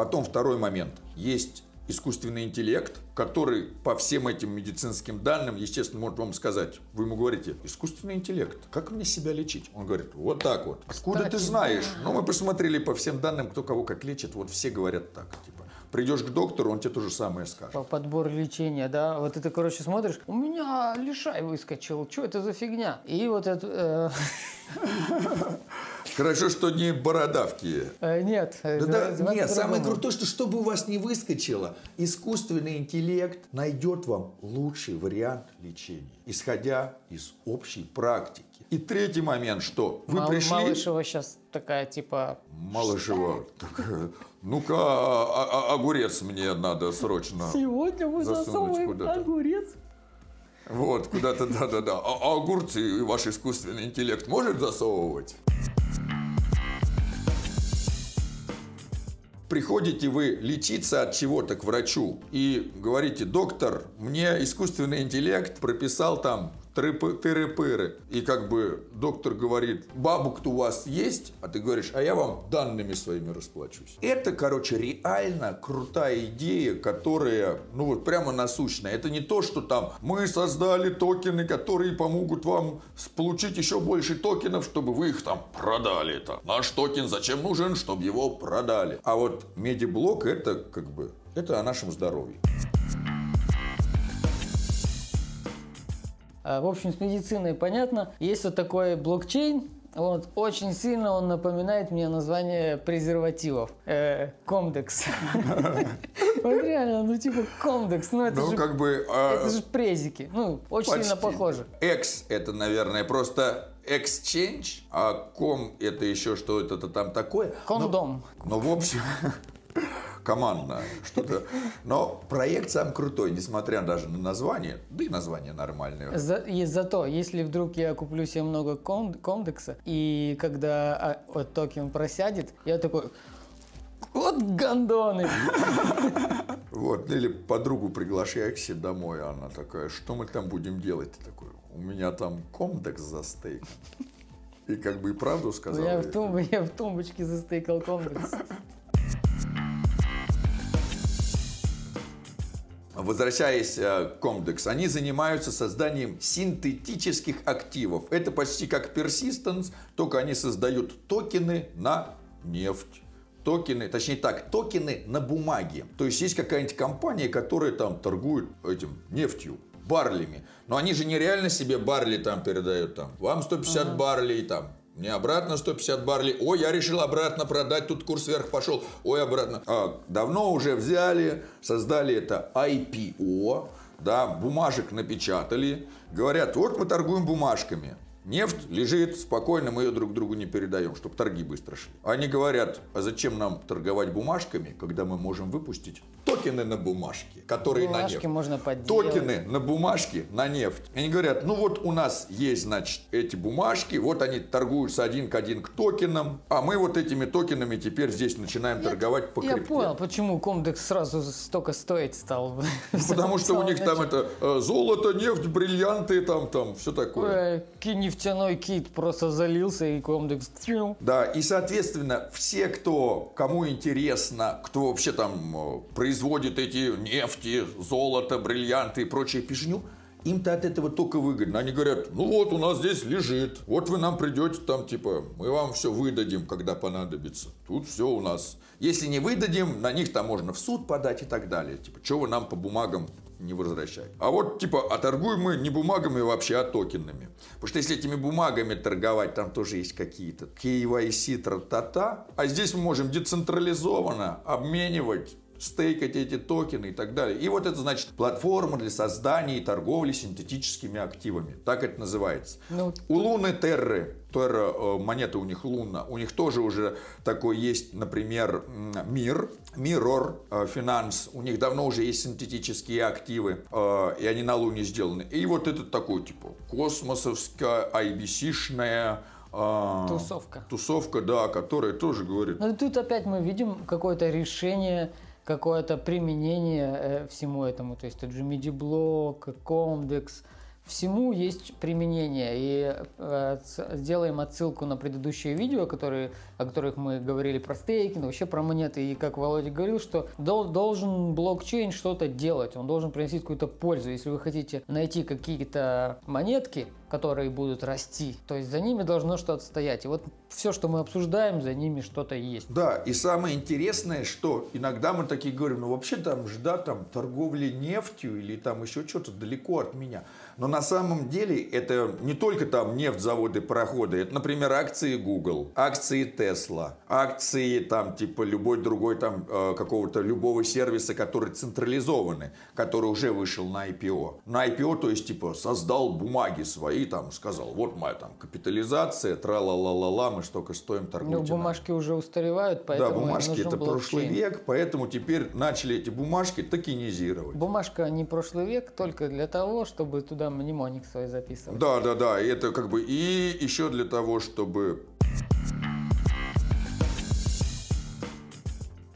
Потом второй момент. Есть искусственный интеллект, который по всем этим медицинским данным, естественно, может вам сказать. Вы ему говорите, искусственный интеллект, как мне себя лечить? Он говорит, вот так вот. Откуда ты Кстати, знаешь? Ну, мы посмотрели по всем данным, кто кого как лечит. Вот все говорят так. Типа, придешь к доктору, он тебе то же самое скажет. По- Подбор лечения, да. Вот это, короче, смотришь, у меня лишай выскочил, что это за фигня? И вот это... [laughs] Хорошо, что не бородавки. э, э, нет. э, Да, да, называется нет, самое крутое, что чтобы у вас не выскочило, искусственный интеллект найдет вам лучший вариант лечения, исходя из общей практики. И третий момент, что вы Мал- пришли... Малышева сейчас такая, типа... Малышева. такая, Ну-ка, а- а- огурец мне надо срочно. Сегодня мы засовываем огурец. Вот, куда-то, да-да-да. А а огурцы ваш искусственный интеллект может засовывать? Приходите вы лечиться от чего-то к врачу и говорите, доктор, мне искусственный интеллект прописал там тыры-пыры. И как бы доктор говорит, бабук-то у вас есть? А ты говоришь, а я вам данными своими расплачусь. Это, короче, реально крутая идея, которая, ну вот прямо насущная. Это не то, что там мы создали токены, которые помогут вам получить еще больше токенов, чтобы вы их там продали. Это наш токен зачем нужен, чтобы его продали. А вот MediBloc это как бы, это о нашем здоровье. В общем, с медициной понятно. Есть вот такой блокчейн. Вот, очень сильно он напоминает мне название презервативов. Э, Comdex. [laughs] Вот реально, ну типа Comdex. Ну это Ну, же как бы... а, это же презики. Ну, очень сильно похоже. Экс это, наверное, просто Exchange, а ком это еще что это там такое. Кондом. Ну, ну в общем, [laughs] командно что-то. Но проект сам крутой, несмотря даже на название, да и название нормальное. За, и зато, если вдруг я куплю себе много ком, комдекса, и когда а, вот, токен просядет, я такой, вот гандоны. Вот, или подругу приглашаю к себе домой, а она такая, что мы там будем делать? Ты такой, у меня там комдекс за стейк. И как бы и правду сказал. Я в, тумб... я в тумбочке застейкал комдекс. Возвращаясь э, к Comdex, они занимаются созданием синтетических активов. Это почти как Persistence, только они создают токены на нефть токены, точнее так, токены на бумаге. То есть есть какая-нибудь компания, которая там торгует этим нефтью, барлями. Но они же нереально себе барли там передают там. Вам 150 ага. барлей там, мне обратно 150 барлей. Ой, я решил обратно продать, тут курс вверх пошел. Ой, обратно. А, давно уже взяли, создали это IPO, да, бумажек напечатали. Говорят, вот мы торгуем бумажками. Нефть лежит спокойно, мы ее друг другу не передаем, чтобы торги быстро шли. Они говорят, а зачем нам торговать бумажками, когда мы можем выпустить токены на бумажке, которые Бумажки на нефть. можно подделать. Токены на бумажке на нефть. Они говорят, ну вот у нас есть, значит, эти бумажки, вот они торгуются один к один к токенам, а мы вот этими токенами теперь здесь начинаем я, торговать по Я понял, почему Комдекс сразу столько стоить стал. [laughs] Ну, потому что у них там это э, золото, нефть, бриллианты, там, там, все такое. Нефтяной кит просто залился и Комдекс... Да, и, соответственно, все, кто, кому интересно, кто вообще там э, производит эти нефти, золото, бриллианты и прочее пижню, им-то от этого только выгодно. Они говорят, ну вот у нас здесь лежит, вот вы нам придете там, типа, мы вам все выдадим, когда понадобится. Тут все у нас. Если не выдадим, на них там можно в суд подать и так далее. Типа, что вы нам по бумагам не возвращаете? А вот, типа, а торгуем мы не бумагами вообще, а токенами. Потому что если этими бумагами торговать, там тоже есть какие-то KYC, тра-та-та. А здесь мы можем децентрализованно обменивать стейкать эти токены и так далее. И вот это значит платформа для создания и торговли синтетическими активами. Так это называется. Ну, у Луны Терры, Терра, э, монета у них Луна, у них тоже уже такой есть, например, Мир, Mirror Finance, э, у них давно уже есть синтетические активы, э, и они на Луне сделаны. И вот этот такой, типа, космосовская, IBC-шная, а, тусовка. Тусовка, да, которая тоже говорит. Ну тут опять мы видим какое-то решение какое-то применение э, всему этому. То есть тот же MIDI-блок, Comdex, всему есть применение. И э, сделаем отсылку на предыдущие видео, которые, о которых мы говорили про стейкинг, вообще про монеты. И как Володя говорил, что дол, должен блокчейн что-то делать, он должен приносить какую-то пользу. Если вы хотите найти какие-то монетки, которые будут расти, то есть за ними должно что-то стоять. И вот все, что мы обсуждаем, за ними что-то есть. Да, и самое интересное, что иногда мы такие говорим, ну вообще там жда там торговли нефтью или там еще что-то далеко от меня. Но на самом деле это не только там нефть, заводы, пароходы. Это, например, акции Google, акции Tesla, акции там типа любой другой там э, какого-то любого сервиса, который централизованный, который уже вышел на IPO. На IPO, то есть типа создал бумаги свои, там сказал, вот моя там капитализация, тра-ла-ла-ла-ла, мы столько стоим, торгуйте. Ну, бумажки уже устаревают, поэтому Да, бумажки это блокчейн. прошлый век, поэтому теперь начали эти бумажки токенизировать. Бумажка не прошлый век только для того, чтобы туда там мнемоник свой записывать. Да, да, да. И это как бы и еще для того, чтобы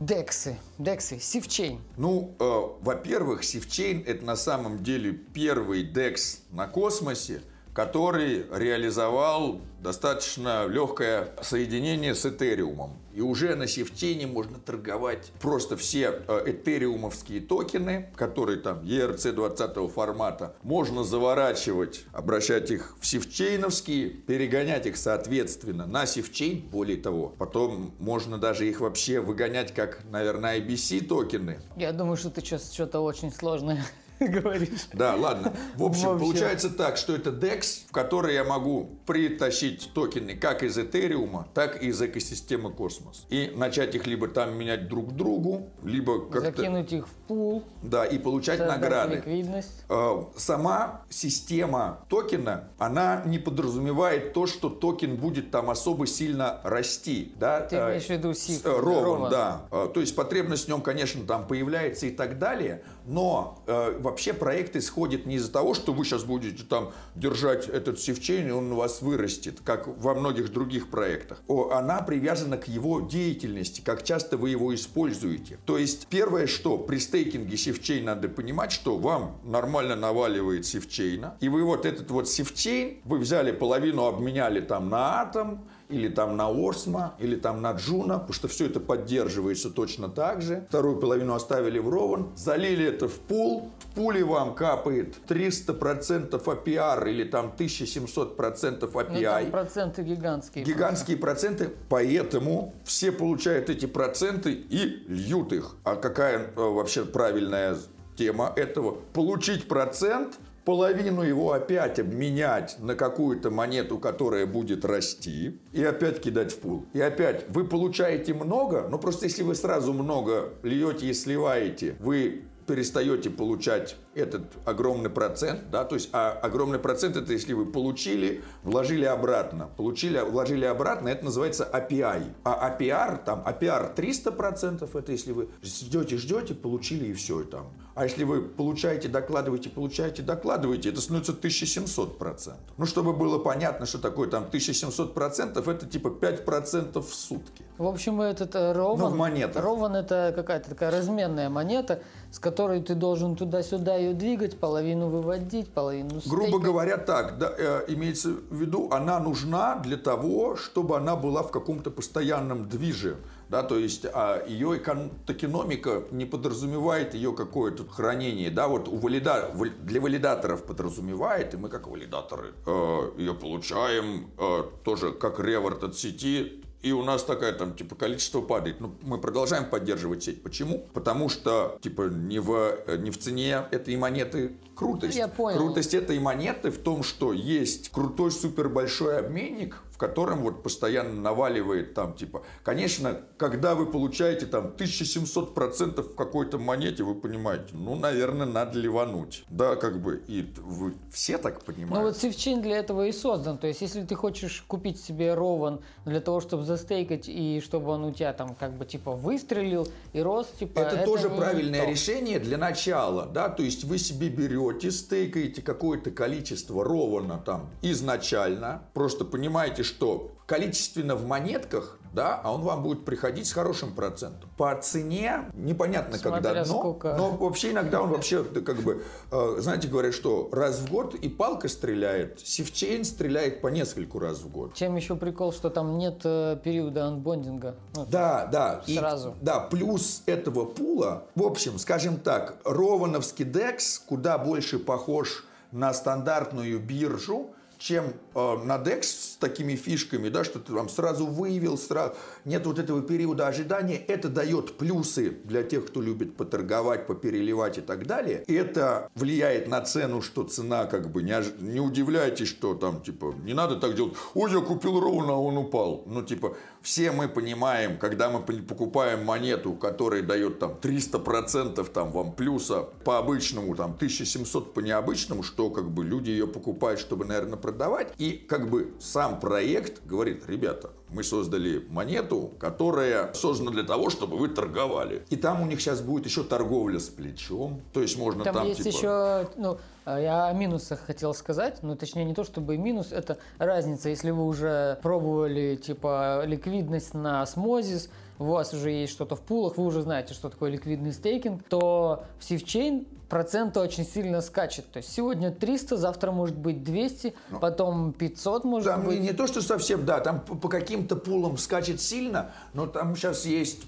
Дексы, дексы, сивчейн. Ну, э, во-первых, сивчейн это на самом деле первый декс на космосе, который реализовал достаточно легкое соединение с этериумом. И уже на сифтене можно торговать просто все э, этериумовские токены, которые там ERC 20 формата, можно заворачивать, обращать их в сифчейновские, перегонять их соответственно на сифчейн, более того. Потом можно даже их вообще выгонять как, наверное, IBC токены. Я думаю, что ты сейчас что-то очень сложное [laughs] говоришь. Да, ладно. В общем, получается так, что это DEX, в который я могу притащить токены как из Этериума, так и из экосистемы Космос. И начать их либо там менять друг к другу, либо как-то... Закинуть их в пул, Да, и получать награды. ликвидность. Э, Сама система токена, она не подразумевает то, что токен будет там особо сильно расти. Да? Ты имеешь в виду SIF, Rowan. да. Э, То есть потребность в нем, конечно, там появляется и так далее, но э, вообще проект исходит не из-за того, что вы сейчас будете там держать этот Sifchain, и он у вас вырастет, как во многих других проектах. О, Она привязана к его деятельности, как часто вы его используете. То есть первое, что при staking е Sifchain надо понимать, что вам нормально наваливает Sifchain а, и вы вот этот вот Sifchain, вы взяли половину, обменяли там на атом, или там на Osmo, или там на Juno, потому что все это поддерживается точно так же. Вторую половину оставили в Rowan, залили это в пул, в пуле вам капает 300% APR или там 1700% Ну, там APY. проценты гигантские. Гигантские проценты, поэтому все получают эти проценты и льют их. А какая э, вообще правильная тема этого? Получить процент, половину его опять обменять на какую-то монету, которая будет расти, и опять кидать в пул. И опять вы получаете много, но просто если вы сразу много льете и сливаете, вы перестаете получать этот огромный процент, да, то есть а огромный процент это если вы получили, вложили обратно, получили, вложили обратно, это называется API. А APR, там, APR 300%, это если вы ждете, ждете, получили и все там. А если вы получаете, докладываете, получаете, докладываете, это становится 1700%. Ну, чтобы было понятно, что такое там 1700%, это типа 5% в сутки. В общем, этот э, Рован, Ну, в монетах. Рован это какая-то такая разменная монета, с которой ты должен туда-сюда ее двигать, половину выводить, половину Грубо стейкать. говоря, так, да, э, имеется в виду, она нужна для того, чтобы она была в каком-то постоянном движе. Да, то есть а, ее экон- токеномика не подразумевает ее какое-то хранение. Да, вот у валида, вал- для валидаторов подразумевает, и мы как валидаторы э, ее получаем э, тоже как реворд от сети и у нас такая там, типа, количество падает. Ну, мы продолжаем поддерживать сеть. Почему? Потому что, типа, не в, не в цене этой монеты крутость. Я понял. Крутость этой монеты в том, что есть крутой супер большой обменник, в котором вот постоянно наваливает там, типа, конечно, когда вы получаете там 1700% в какой-то монете, вы понимаете, ну, наверное, надо ливануть. Да, как бы, и вы все так понимаете. Ну вот Севчин для этого и создан. То есть, если ты хочешь купить себе Рован для того, чтобы застейкать и чтобы он у тебя там как бы типа выстрелил и рос, типа. Это, тоже не правильное то. решение для начала, да, то есть вы себе берете, стейкаете какое-то количество ровно там изначально, просто понимаете, что количественно в монетках, да, а он вам будет приходить с хорошим процентом. По цене непонятно Смотря когда, но, сколько. но вообще иногда он вообще как бы, э, знаете, говорят, что раз в год и палка стреляет, сивчейн стреляет по нескольку раз в год. Чем еще прикол, что там нет э, периода анбондинга. Ну, Да, да. И- Сразу. да, плюс этого пула, в общем, скажем так, Ровановский DEX куда больше похож на стандартную биржу, чем э, на DEX с такими фишками, да, что ты там сразу выявил, сразу нет вот этого периода ожидания. Это дает плюсы для тех, кто любит поторговать, попереливать и так далее. Это влияет на цену, что цена как бы не, ож- не удивляйтесь, что там типа не надо так делать. Ой, я купил ровно, а он упал. Ну типа все мы понимаем, когда мы покупаем монету, которая дает там 300% там вам плюса по обычному, там 1700 по необычному, что как бы люди ее покупают, чтобы, наверное, продавать. И как бы сам проект говорит, ребята, мы создали монету, которая создана для того, чтобы вы торговали. И там у них сейчас будет еще торговля с плечом. То есть можно Там, там, есть типа... еще, ну, э, я о минусах хотел сказать, ну, точнее, не то чтобы минус, это разница, если вы уже пробовали, типа, ликвидность на смозис, у вас уже есть что-то в пулах, вы уже знаете, что такое ликвидный staking, то в Sifchain проценты очень сильно скачет. То есть сегодня 300, завтра может быть 200, потом 500 может Там быть. не, не то, что совсем, да, там по, по каким-то пулам скачет сильно, но там сейчас есть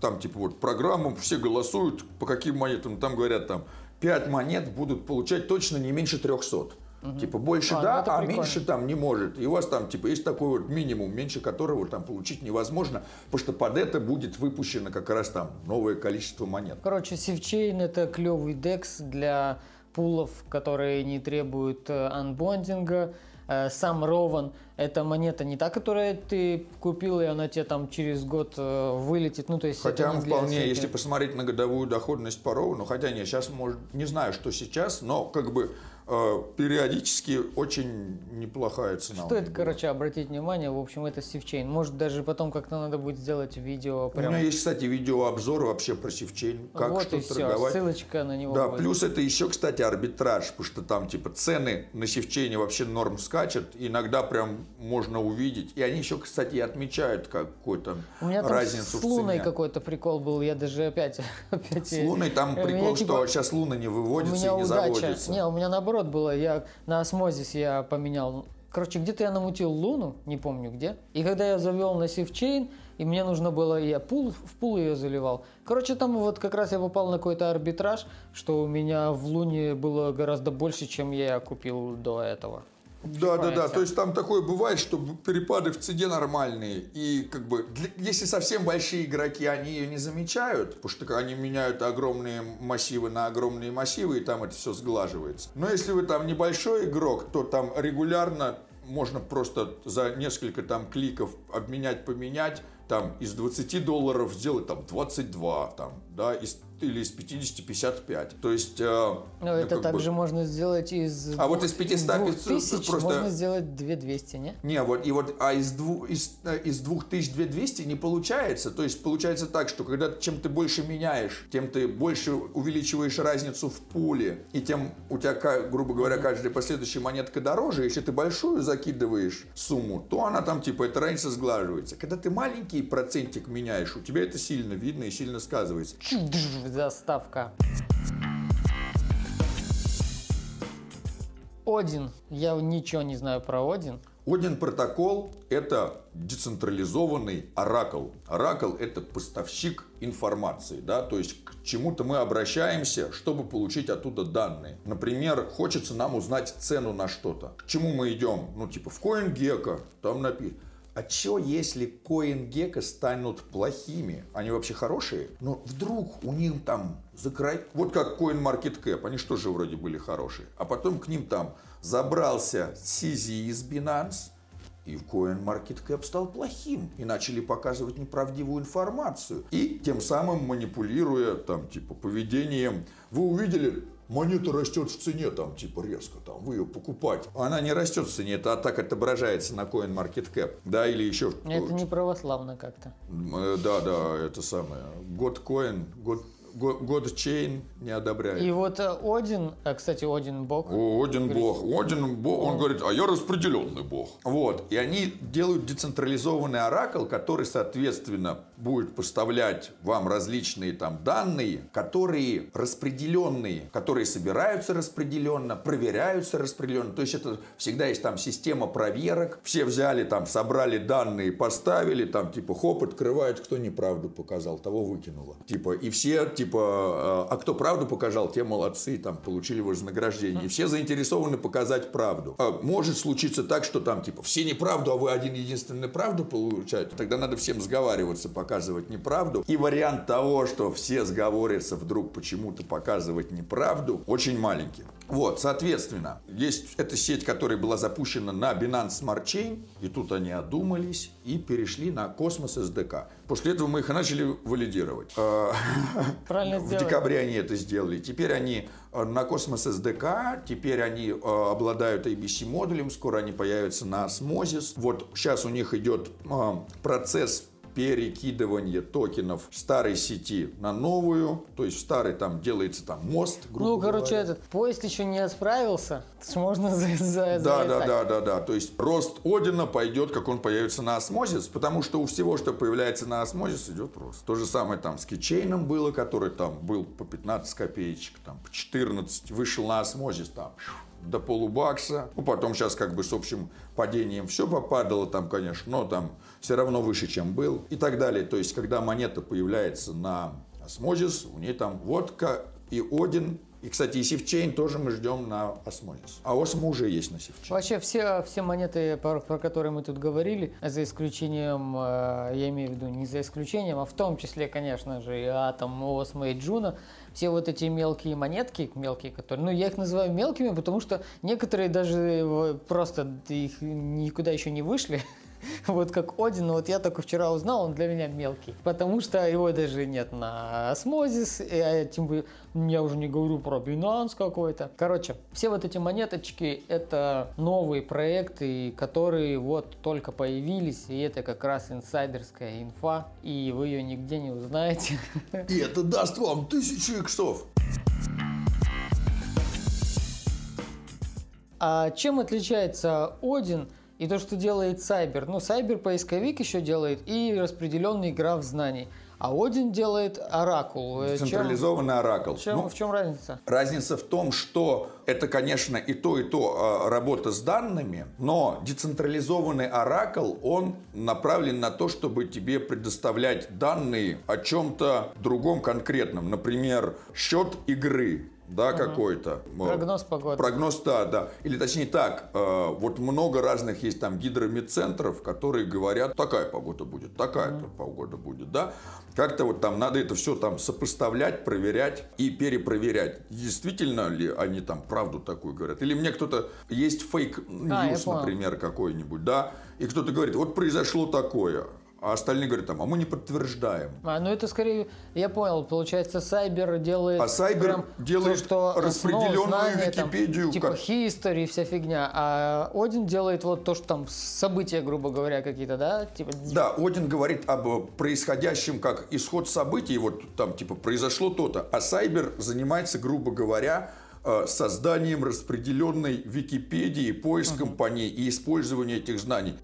там, типа, вот, программа, все голосуют, по каким монетам, там говорят, там, 5 монет будут получать точно не меньше 300. Типа больше А, да, а прикольно. меньше там не может. И у вас там типа есть такой вот минимум, меньше которого там получить невозможно, потому что под это будет выпущено как раз там новое количество монет. Короче, Sifchain это клевый DEX для пулов, которые не требуют э, unbonding а. Э, Сам Rowan это монета не та, которая ты купил, и она тебе там через год э, вылетит. Ну, то есть Хотя это вполне, всяких- если посмотреть на годовую доходность по Rowan, ну хотя нет, сейчас может, не знаю, что сейчас, но как бы периодически очень неплохая цена. у Стоит, короче, обратить внимание, в общем, это Sifchain. Может, даже потом как-то надо будет сделать видео У прям. меня есть, кстати, видеообзор вообще про Sifchain, как вот что и все, торговать. ссылочка на него. Да, будет. плюс это еще, кстати, арбитраж, потому что там типа цены на Sifchain е вообще норм скачут, иногда прям можно увидеть. И они еще, кстати, и отмечают какую-то У меня там разницу с Луной какой-то прикол был, я даже опять... [laughs] опять С Луной там У меня, прикол, типа, что сейчас Луна не У выводится и не удача. заводится. Не, у меня наоборот было. Я на Osmosis я поменял. Короче, где-то я намутил луну, не помню где. И когда я завел на Sifchain, и мне нужно было, я пул, в пул ее заливал. Короче, там вот как раз я попал на какой-то арбитраж, что у меня в луне было гораздо больше, чем я купил до этого. Да, да, да. То есть там такое бывает, что перепады в цене нормальные. И как бы, для- если совсем большие игроки, они ее не замечают, потому что они меняют огромные массивы на огромные массивы, и там это все сглаживается. Но если вы там небольшой игрок, то там регулярно можно просто за несколько там кликов обменять, поменять, там из 20 долларов сделать там 22, там, да, из, или из 50 55. То есть... э, Но ну, это как бы- также можно сделать из... А вот из 500 двух тысяч просто- можно сделать 2200, не? Не, вот, и вот, а из, дву, из, э, из 2200 не получается. То есть получается так, что когда чем ты больше меняешь, тем ты больше увеличиваешь разницу в пуле, и тем у тебя, грубо говоря, каждая последующая монетка дороже. Если ты большую закидываешь сумму, то она там, типа, эта разница сглаживается. Когда ты маленький процентик меняешь, у тебя это сильно видно и сильно сказывается. Заставка. Один. Я ничего не знаю про Один. Один протокол – это децентрализованный оракл. Оракл – это поставщик информации, да, то есть к чему-то мы обращаемся, чтобы получить оттуда данные. Например, хочется нам узнать цену на что-то. К чему мы идем? Ну, типа в CoinGecko, там написано. А что, если CoinGecko станут плохими? Они вообще хорошие? Но вдруг у них там закрай... Вот как CoinMarketCap, они что же вроде были хорошие. А потом к ним там забрался CZ из Binance, и CoinMarketCap стал плохим. И начали показывать неправдивую информацию. И тем самым манипулируя там типа поведением. Вы увидели, монета растет в цене там типа резко, там вы ее покупать. Она не растет в цене, это так отображается на CoinMarketCap. Да, или еще... Это не православно как-то. Э, Да, да, это самое. Год Coin, год, год, год Chain не одобряет. И вот э, Один, а, кстати, Один бог. О, Один бог. Один бог. Он говорит, а я распределенный бог. Вот. И они делают децентрализованный оракл, который, соответственно, будет поставлять вам различные там данные, которые распределенные, которые собираются распределенно, проверяются распределенно. То есть это всегда есть там система проверок. Все взяли там, собрали данные, поставили, там типа хоп, открывают, кто неправду показал, того выкинуло. Типа, и все, типа, э, а кто правду показал, те молодцы, там, получили вознаграждение. И все заинтересованы показать правду. А может случиться так, что там, типа, все неправду, а вы один единственный правду получаете. Тогда надо всем сговариваться, показывать неправду. И вариант того, что все сговорятся вдруг почему-то показывать неправду, очень маленький. Вот, соответственно, есть эта сеть, которая была запущена на Binance Smart Chain, и тут они одумались и перешли на Cosmos SDK. После этого мы их начали валидировать. А, [laughs] Правильно В сделали. декабре они это сделали. Теперь они э, на Cosmos SDK, теперь они э, обладают ABC модулем, скоро они появятся на Osmosis. Вот сейчас у них идет э, процесс перекидывания токенов старой сети на новую, то есть в старой там делается там мост, грубо Ну, короче, говоря. этот поезд еще не [laughs] ж можно за, за, Да, да, да, да, да. То есть рост Одина пойдет, как он появится на осмозис, потому что у всего, что появляется на осмозис, идет рост. То же самое там с кичейном было, который там был по 15 копеечек, там по 14, вышел на осмозис там до полубакса. Ну, потом сейчас как бы с общим падением все попадало там, конечно, но там все равно выше, чем был и так далее. То есть, когда монета появляется на Osmosis, у нее там водка и Один И, кстати, и Sifchain тоже мы ждем на Osmosis. А Osmo уже есть на Sifchain. Вообще все, все монеты, про, про которые мы тут говорили, за исключением, э, я имею в виду не за исключением, а в том числе, конечно же, и Атом, Osmo и Juno, все вот эти мелкие монетки, мелкие, которые, ну, я их называю мелкими, потому что некоторые даже э, просто их никуда еще не вышли, [laughs] [laughs] вот как Один, вот я только вчера узнал, он для меня мелкий. Потому что его даже нет на Osmosis, я, тем более, я уже не говорю про Binance какой-то. Короче, все вот эти монеточки, это новые проекты, которые вот только появились, и это как раз инсайдерская инфа, и вы ее нигде не узнаете. [laughs] И это даст вам тысячу иксов. А чем отличается Один и то, что делает Cyber. Ну, Cyber поисковик еще делает и распределенный граф знаний. А Один делает оракул. Централизованный чем, оракул. Чем, ну, в чем разница? Разница в том, что это, конечно, и то, и то э, работа с данными, но децентрализованный оракул, он направлен на то, чтобы тебе предоставлять данные о чем-то другом конкретном. Например, счет игры да, угу. какой-то. Прогноз погоды. Прогноз, да, да. Или точнее так, э, вот много разных есть там гидромедцентров, которые говорят, такая погода будет, такая-то угу. погода будет, да. Как-то вот там надо это все там сопоставлять, проверять и перепроверять. Действительно ли они там правду такую говорят? Или мне кто-то, есть fake news, а, например, какой-нибудь, да, и кто-то говорит, вот произошло такое, а остальные говорят, там, а мы не подтверждаем. А, ну это скорее, я понял, получается, Cyber делает... А Cyber делает то, что распределенную знания, Википедию. Там, типа как... history, вся фигня. А Один делает вот то, что там события, грубо говоря, какие-то, да? Типа... Да, Один говорит об происходящем как исход событий, вот там типа произошло то-то. А Cyber занимается, грубо говоря, э, созданием распределенной Википедии, поиском uh-huh. по ней и использованием этих знаний.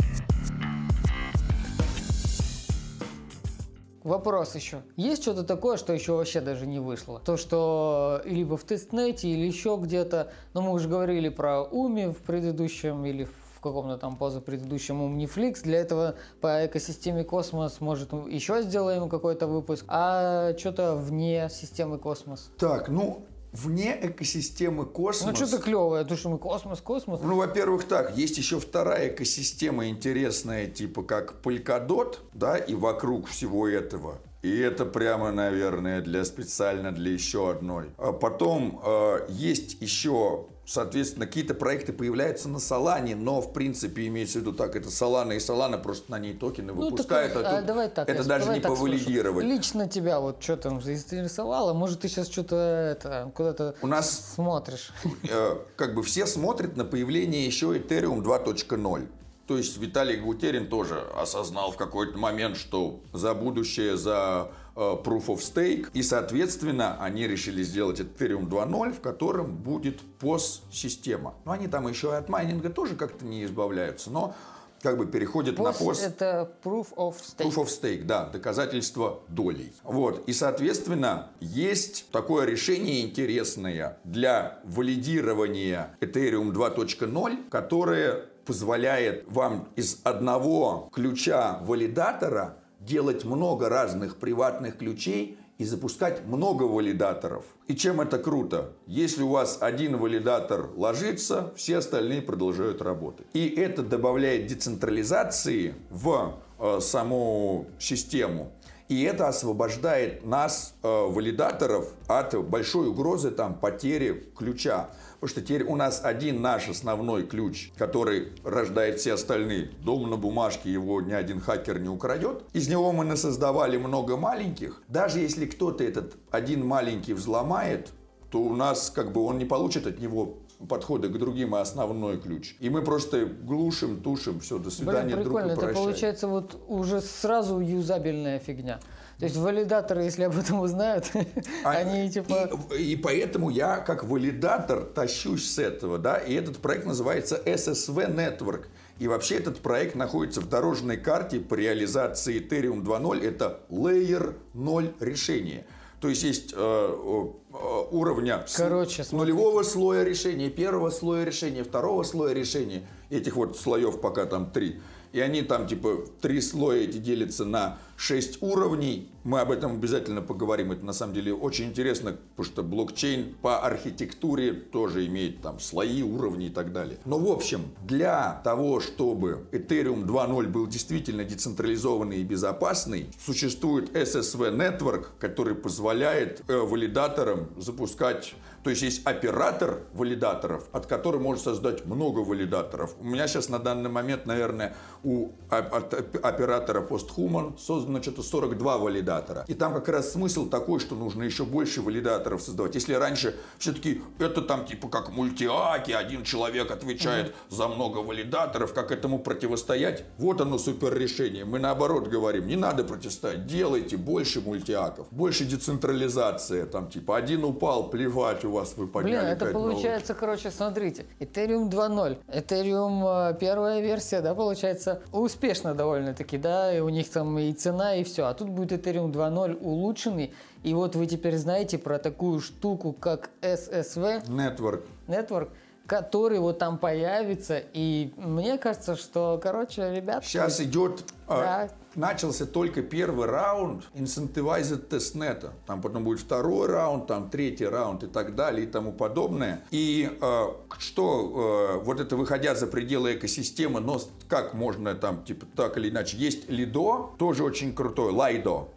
Вопрос еще. Есть что-то такое, что еще вообще даже не вышло? То, что либо в testnet е, или еще где-то. Но мы уже говорили про Umee в предыдущем или в каком-то там позапредыдущем OmniFlix. Для этого по экосистеме Космос, может, еще сделаем какой-то выпуск. А что-то вне системы Космос? Так, ну, вне экосистемы космос. Ну, что-то клевое, то, что мы космос, космос. Ну, во-первых, так, есть еще вторая экосистема интересная, типа как Polkadot, да, и вокруг всего этого. И это прямо, наверное, для специально для еще одной. А потом э, есть еще Соответственно, какие-то проекты появляются на Солане, но в принципе имеется в виду так, это Солана и Солана просто на ней токены ну, выпускают, так, а, а давай так, это даже давай не повалидировать. Лично тебя вот что там заинтересовало? Может, ты сейчас что-то это, куда-то У нас смотришь? Э, как бы все смотрят на появление еще Ethereum 2.0. То есть Виталий Гутерин тоже осознал в какой-то момент, что за будущее, за Proof of Stake. И, соответственно, они решили сделать Ethereum 2.0, в котором будет POS-система. Но они там еще и от майнинга тоже как-то не избавляются. Но как бы переходит POS на POS. это Proof of Stake. Proof of Stake, да, доказательство долей. Вот, и, соответственно, есть такое решение интересное для валидирования Ethereum 2.0, которое позволяет вам из одного ключа валидатора делать много разных приватных ключей и запускать много валидаторов. И чем это круто? Если у вас один валидатор ложится, все остальные продолжают работать. И это добавляет децентрализации в э, саму систему. И это освобождает нас, э, валидаторов, от большой угрозы там, потери ключа. Потому что теперь у нас один наш основной ключ, который рождает все остальные. Дом на бумажке его ни один хакер не украдет. Из него мы насоздавали много маленьких. Даже если кто-то этот один маленький взломает, то у нас как бы он не получит от него подходы к другим, а основной ключ. И мы просто глушим, тушим, все, до свидания, Блин, прикольно. друг и Это получается вот уже сразу юзабельная фигня. То есть валидаторы, если об этом узнают, [laughs] а, они типа... И, и поэтому я как валидатор тащусь с этого, да, и этот проект называется SSV Network. И вообще этот проект находится в дорожной карте по реализации Ethereum 2.0. Это Layer 0 решение. То есть есть э, э, уровня Короче, с нулевого слоя решения, первого слоя решения, второго слоя решения. Этих вот слоев пока там три. И они там типа три слоя эти делятся на 6 уровней. Мы об этом обязательно поговорим. Это на самом деле очень интересно, потому что блокчейн по архитектуре тоже имеет там слои, уровни и так далее. Но в общем, для того, чтобы Ethereum 2.0 был действительно децентрализованный и безопасный, существует SSV Network, который позволяет э, валидаторам запускать то есть есть оператор валидаторов, от которого может создать много валидаторов. У меня сейчас на данный момент, наверное, у оператора PostHuman создано что-то 42 валидатора. И там как раз смысл такой, что нужно еще больше валидаторов создавать. Если раньше все-таки это там типа как мультиаки, один человек отвечает mm за много валидаторов, как этому противостоять? Вот оно супер решение. Мы наоборот говорим, не надо противостоять, делайте больше мультиаков, больше децентрализация, там типа один упал, плевать, вас вы подняли. Блин, это получается, новых. короче, смотрите, Ethereum 2.0, Ethereum э, первая версия, да, получается, успешно довольно-таки, да, и у них там и цена, и все. А тут будет Ethereum 2.0 улучшенный, и вот вы теперь знаете про такую штуку, как SSV. Network. Network который вот там появится. И мне кажется, что, короче, ребят... Сейчас идет а, да начался только первый раунд Incentivized Testnet. Там потом будет второй раунд, там третий раунд и так далее и тому подобное. И э, что, э, вот это выходя за пределы экосистемы, но как можно там, типа, так или иначе, есть Lido, тоже очень крутой, Lido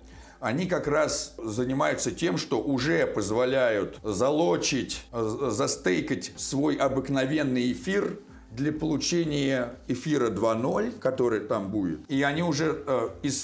они как раз занимаются тем, что уже позволяют залочить, застейкать свой обыкновенный эфир для получения эфира 2.0, который там будет. И они уже э, из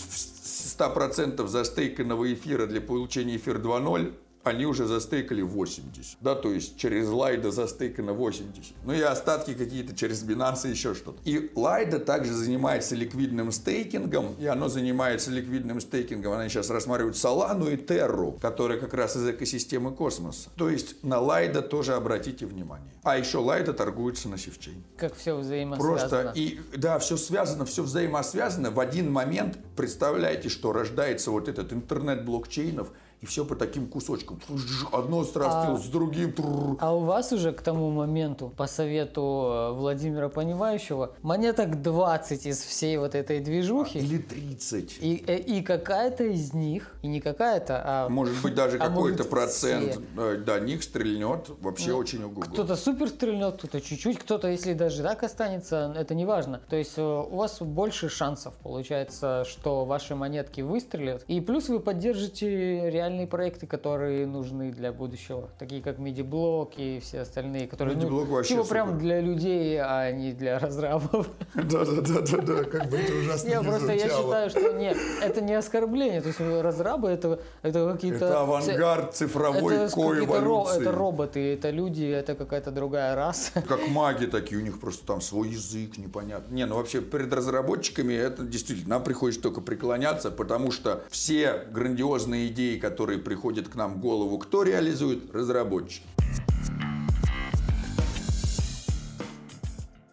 100% застейканного эфира для получения эфира 2.0 они уже застейкали 80. Да, то есть через Лайда застейкано 80. Ну и остатки какие-то через Binance и еще что-то. И Лайда также занимается ликвидным стейкингом, и оно занимается ликвидным стейкингом. Они сейчас рассматривают Solana и Terra, которые как раз из экосистемы космоса. То есть на Лайда тоже обратите внимание. А еще Лайда торгуется на севчейн. Как все взаимосвязано. Просто, и да, все связано, все взаимосвязано. В один момент, представляете, что рождается вот этот интернет блокчейнов, и все по таким кусочкам. Одно срастилось а, с другим. А у вас уже к тому моменту, по совету э, Владимира Понимающего, монеток 20 из всей вот этой движухи. Или 30. И, э, и какая-то из них, и не какая-то, а... Может быть, даже [laughs] а какой-то процент все. до них стрельнет вообще ну, очень угодно. Кто-то супер стрельнет, кто-то чуть-чуть, кто-то, если даже так останется, это не важно. То есть э, у вас больше шансов получается, что ваши монетки выстрелят. И плюс вы поддержите реально реальные проекты, которые нужны для будущего, такие как MIDI-блок и все остальные, которые ну, вообще типа прям для людей, а не для разрабов. Да, да, да, да, да, как бы это ужасно Я просто я считаю, что нет, это не оскорбление, то есть разрабы это это какие-то это авангард цифровой коэволюции. Это роботы, это люди, это какая-то другая раса. Как маги такие, у них просто там свой язык непонятно. Не, ну вообще перед разработчиками это действительно нам приходится только преклоняться, потому что все грандиозные идеи, которые которые приходят к нам в голову, кто реализует? Разработчики.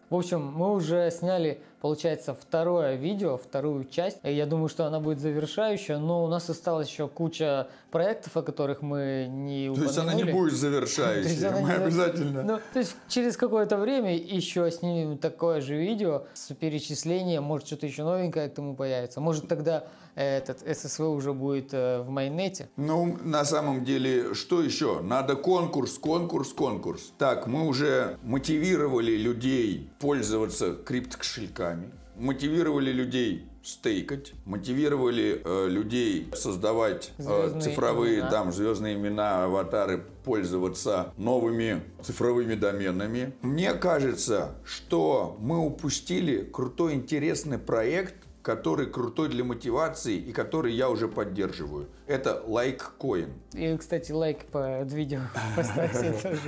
В общем, мы уже сняли получается второе видео, вторую часть. Я думаю, что она будет завершающая, но у нас осталось еще куча проектов, о которых мы не упомянули. То есть она не будет завершающей, [laughs] мы обязательно. Ну, то есть через какое-то время еще снимем такое же видео с перечислением, может что-то еще новенькое к тому появится. Может тогда этот ССВ уже будет э, в майонете? Ну, на самом деле, что еще? Надо конкурс, конкурс, конкурс. Так, мы уже мотивировали людей пользоваться криптокошельками, мотивировали людей стейкать, мотивировали э, людей создавать э, цифровые имена. там звездные имена, аватары, пользоваться новыми цифровыми доменами. Мне кажется, что мы упустили крутой интересный проект, который крутой для мотивации и который я уже поддерживаю. Это Litecoin. И, кстати, лайк под видео [laughs] поставьте [laughs] тоже.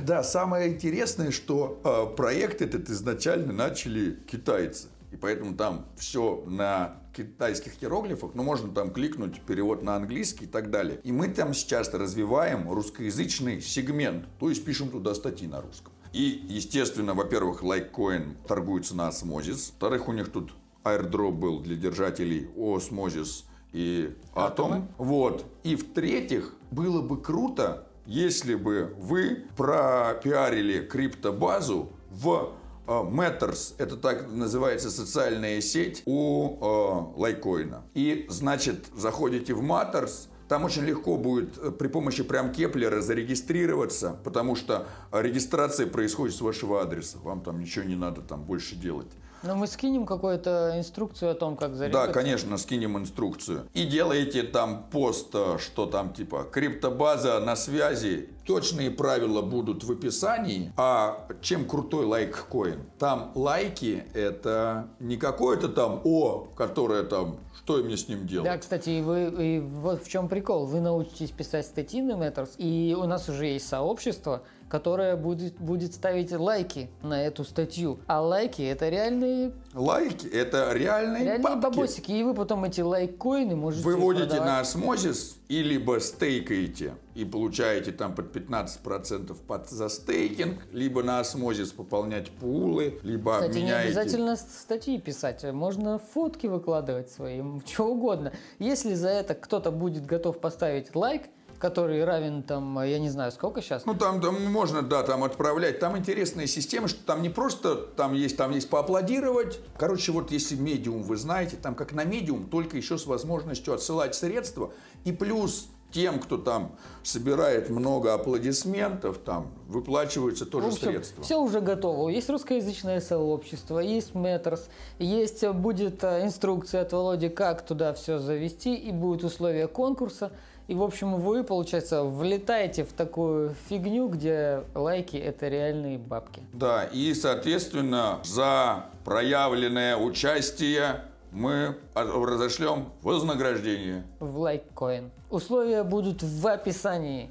Да, самое интересное, что э, проект этот изначально начали китайцы. И поэтому там все на китайских иероглифах, но можно там кликнуть перевод на английский и так далее. И мы там сейчас развиваем русскоязычный сегмент, то есть пишем туда статьи на русском. И, естественно, во-первых, Litecoin торгуется на Osmosis. Во-вторых, у них тут airdrop был для держателей Osmosis и Atom. Вот. И в-третьих, было бы круто, если бы вы пропиарили криптобазу в э, Matters, это так называется социальная сеть у э, лайкоина. И, значит, заходите в Matters, там очень легко будет э, при помощи прям Кеплера зарегистрироваться, потому что регистрация происходит с вашего адреса. Вам там ничего не надо там больше делать. Но мы скинем какую-то инструкцию о том, как зарегаться. Да, конечно, скинем инструкцию. И делаете там пост, э, что там типа криптобаза на связи. Точные правила будут в описании. А чем крутой лайк-коин? Там лайки это не какое-то там О, которое там что мне с ним делать? Да, кстати, и вы, и вот в чем прикол. Вы научитесь писать статьи на Matters, и у нас уже есть сообщество, которое будет, будет ставить лайки на эту статью. А лайки это реальные... Лайки это реальные, реальные бабки. бабосики. И вы потом эти лайкоины можете Выводите продавать. на осмозис и либо стейкаете и получаете там под 15% под, за стейкинг, либо на осмозис пополнять пулы, либо Кстати, обменяете... не обязательно статьи писать, можно фотки выкладывать свои, [laughs] что угодно. Если за это кто-то будет готов поставить лайк, который равен там, я не знаю, сколько сейчас. Ну там, там можно, да, там отправлять. Там интересная система, что там не просто там есть, там есть поаплодировать. Короче, вот если медиум вы знаете, там как на медиум, только еще с возможностью отсылать средства. И плюс тем, кто там собирает много аплодисментов, там выплачиваются тоже Ну, все, средства. все уже готово. Есть русскоязычное сообщество, есть Метрос, есть э, будет э, инструкция от Володи, как туда все завести, и будут условия конкурса. И, в общем, вы, получается, влетаете в такую фигню, где лайки – это реальные бабки. Да, и, соответственно, за проявленное участие мы разошлем вознаграждение. В лайккоин. Условия будут в описании.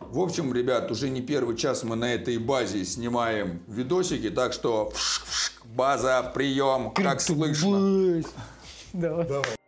В общем, ребят, уже не первый час мы на этой базе снимаем видосики, так что база, прием, как слышно. Давай. Давай.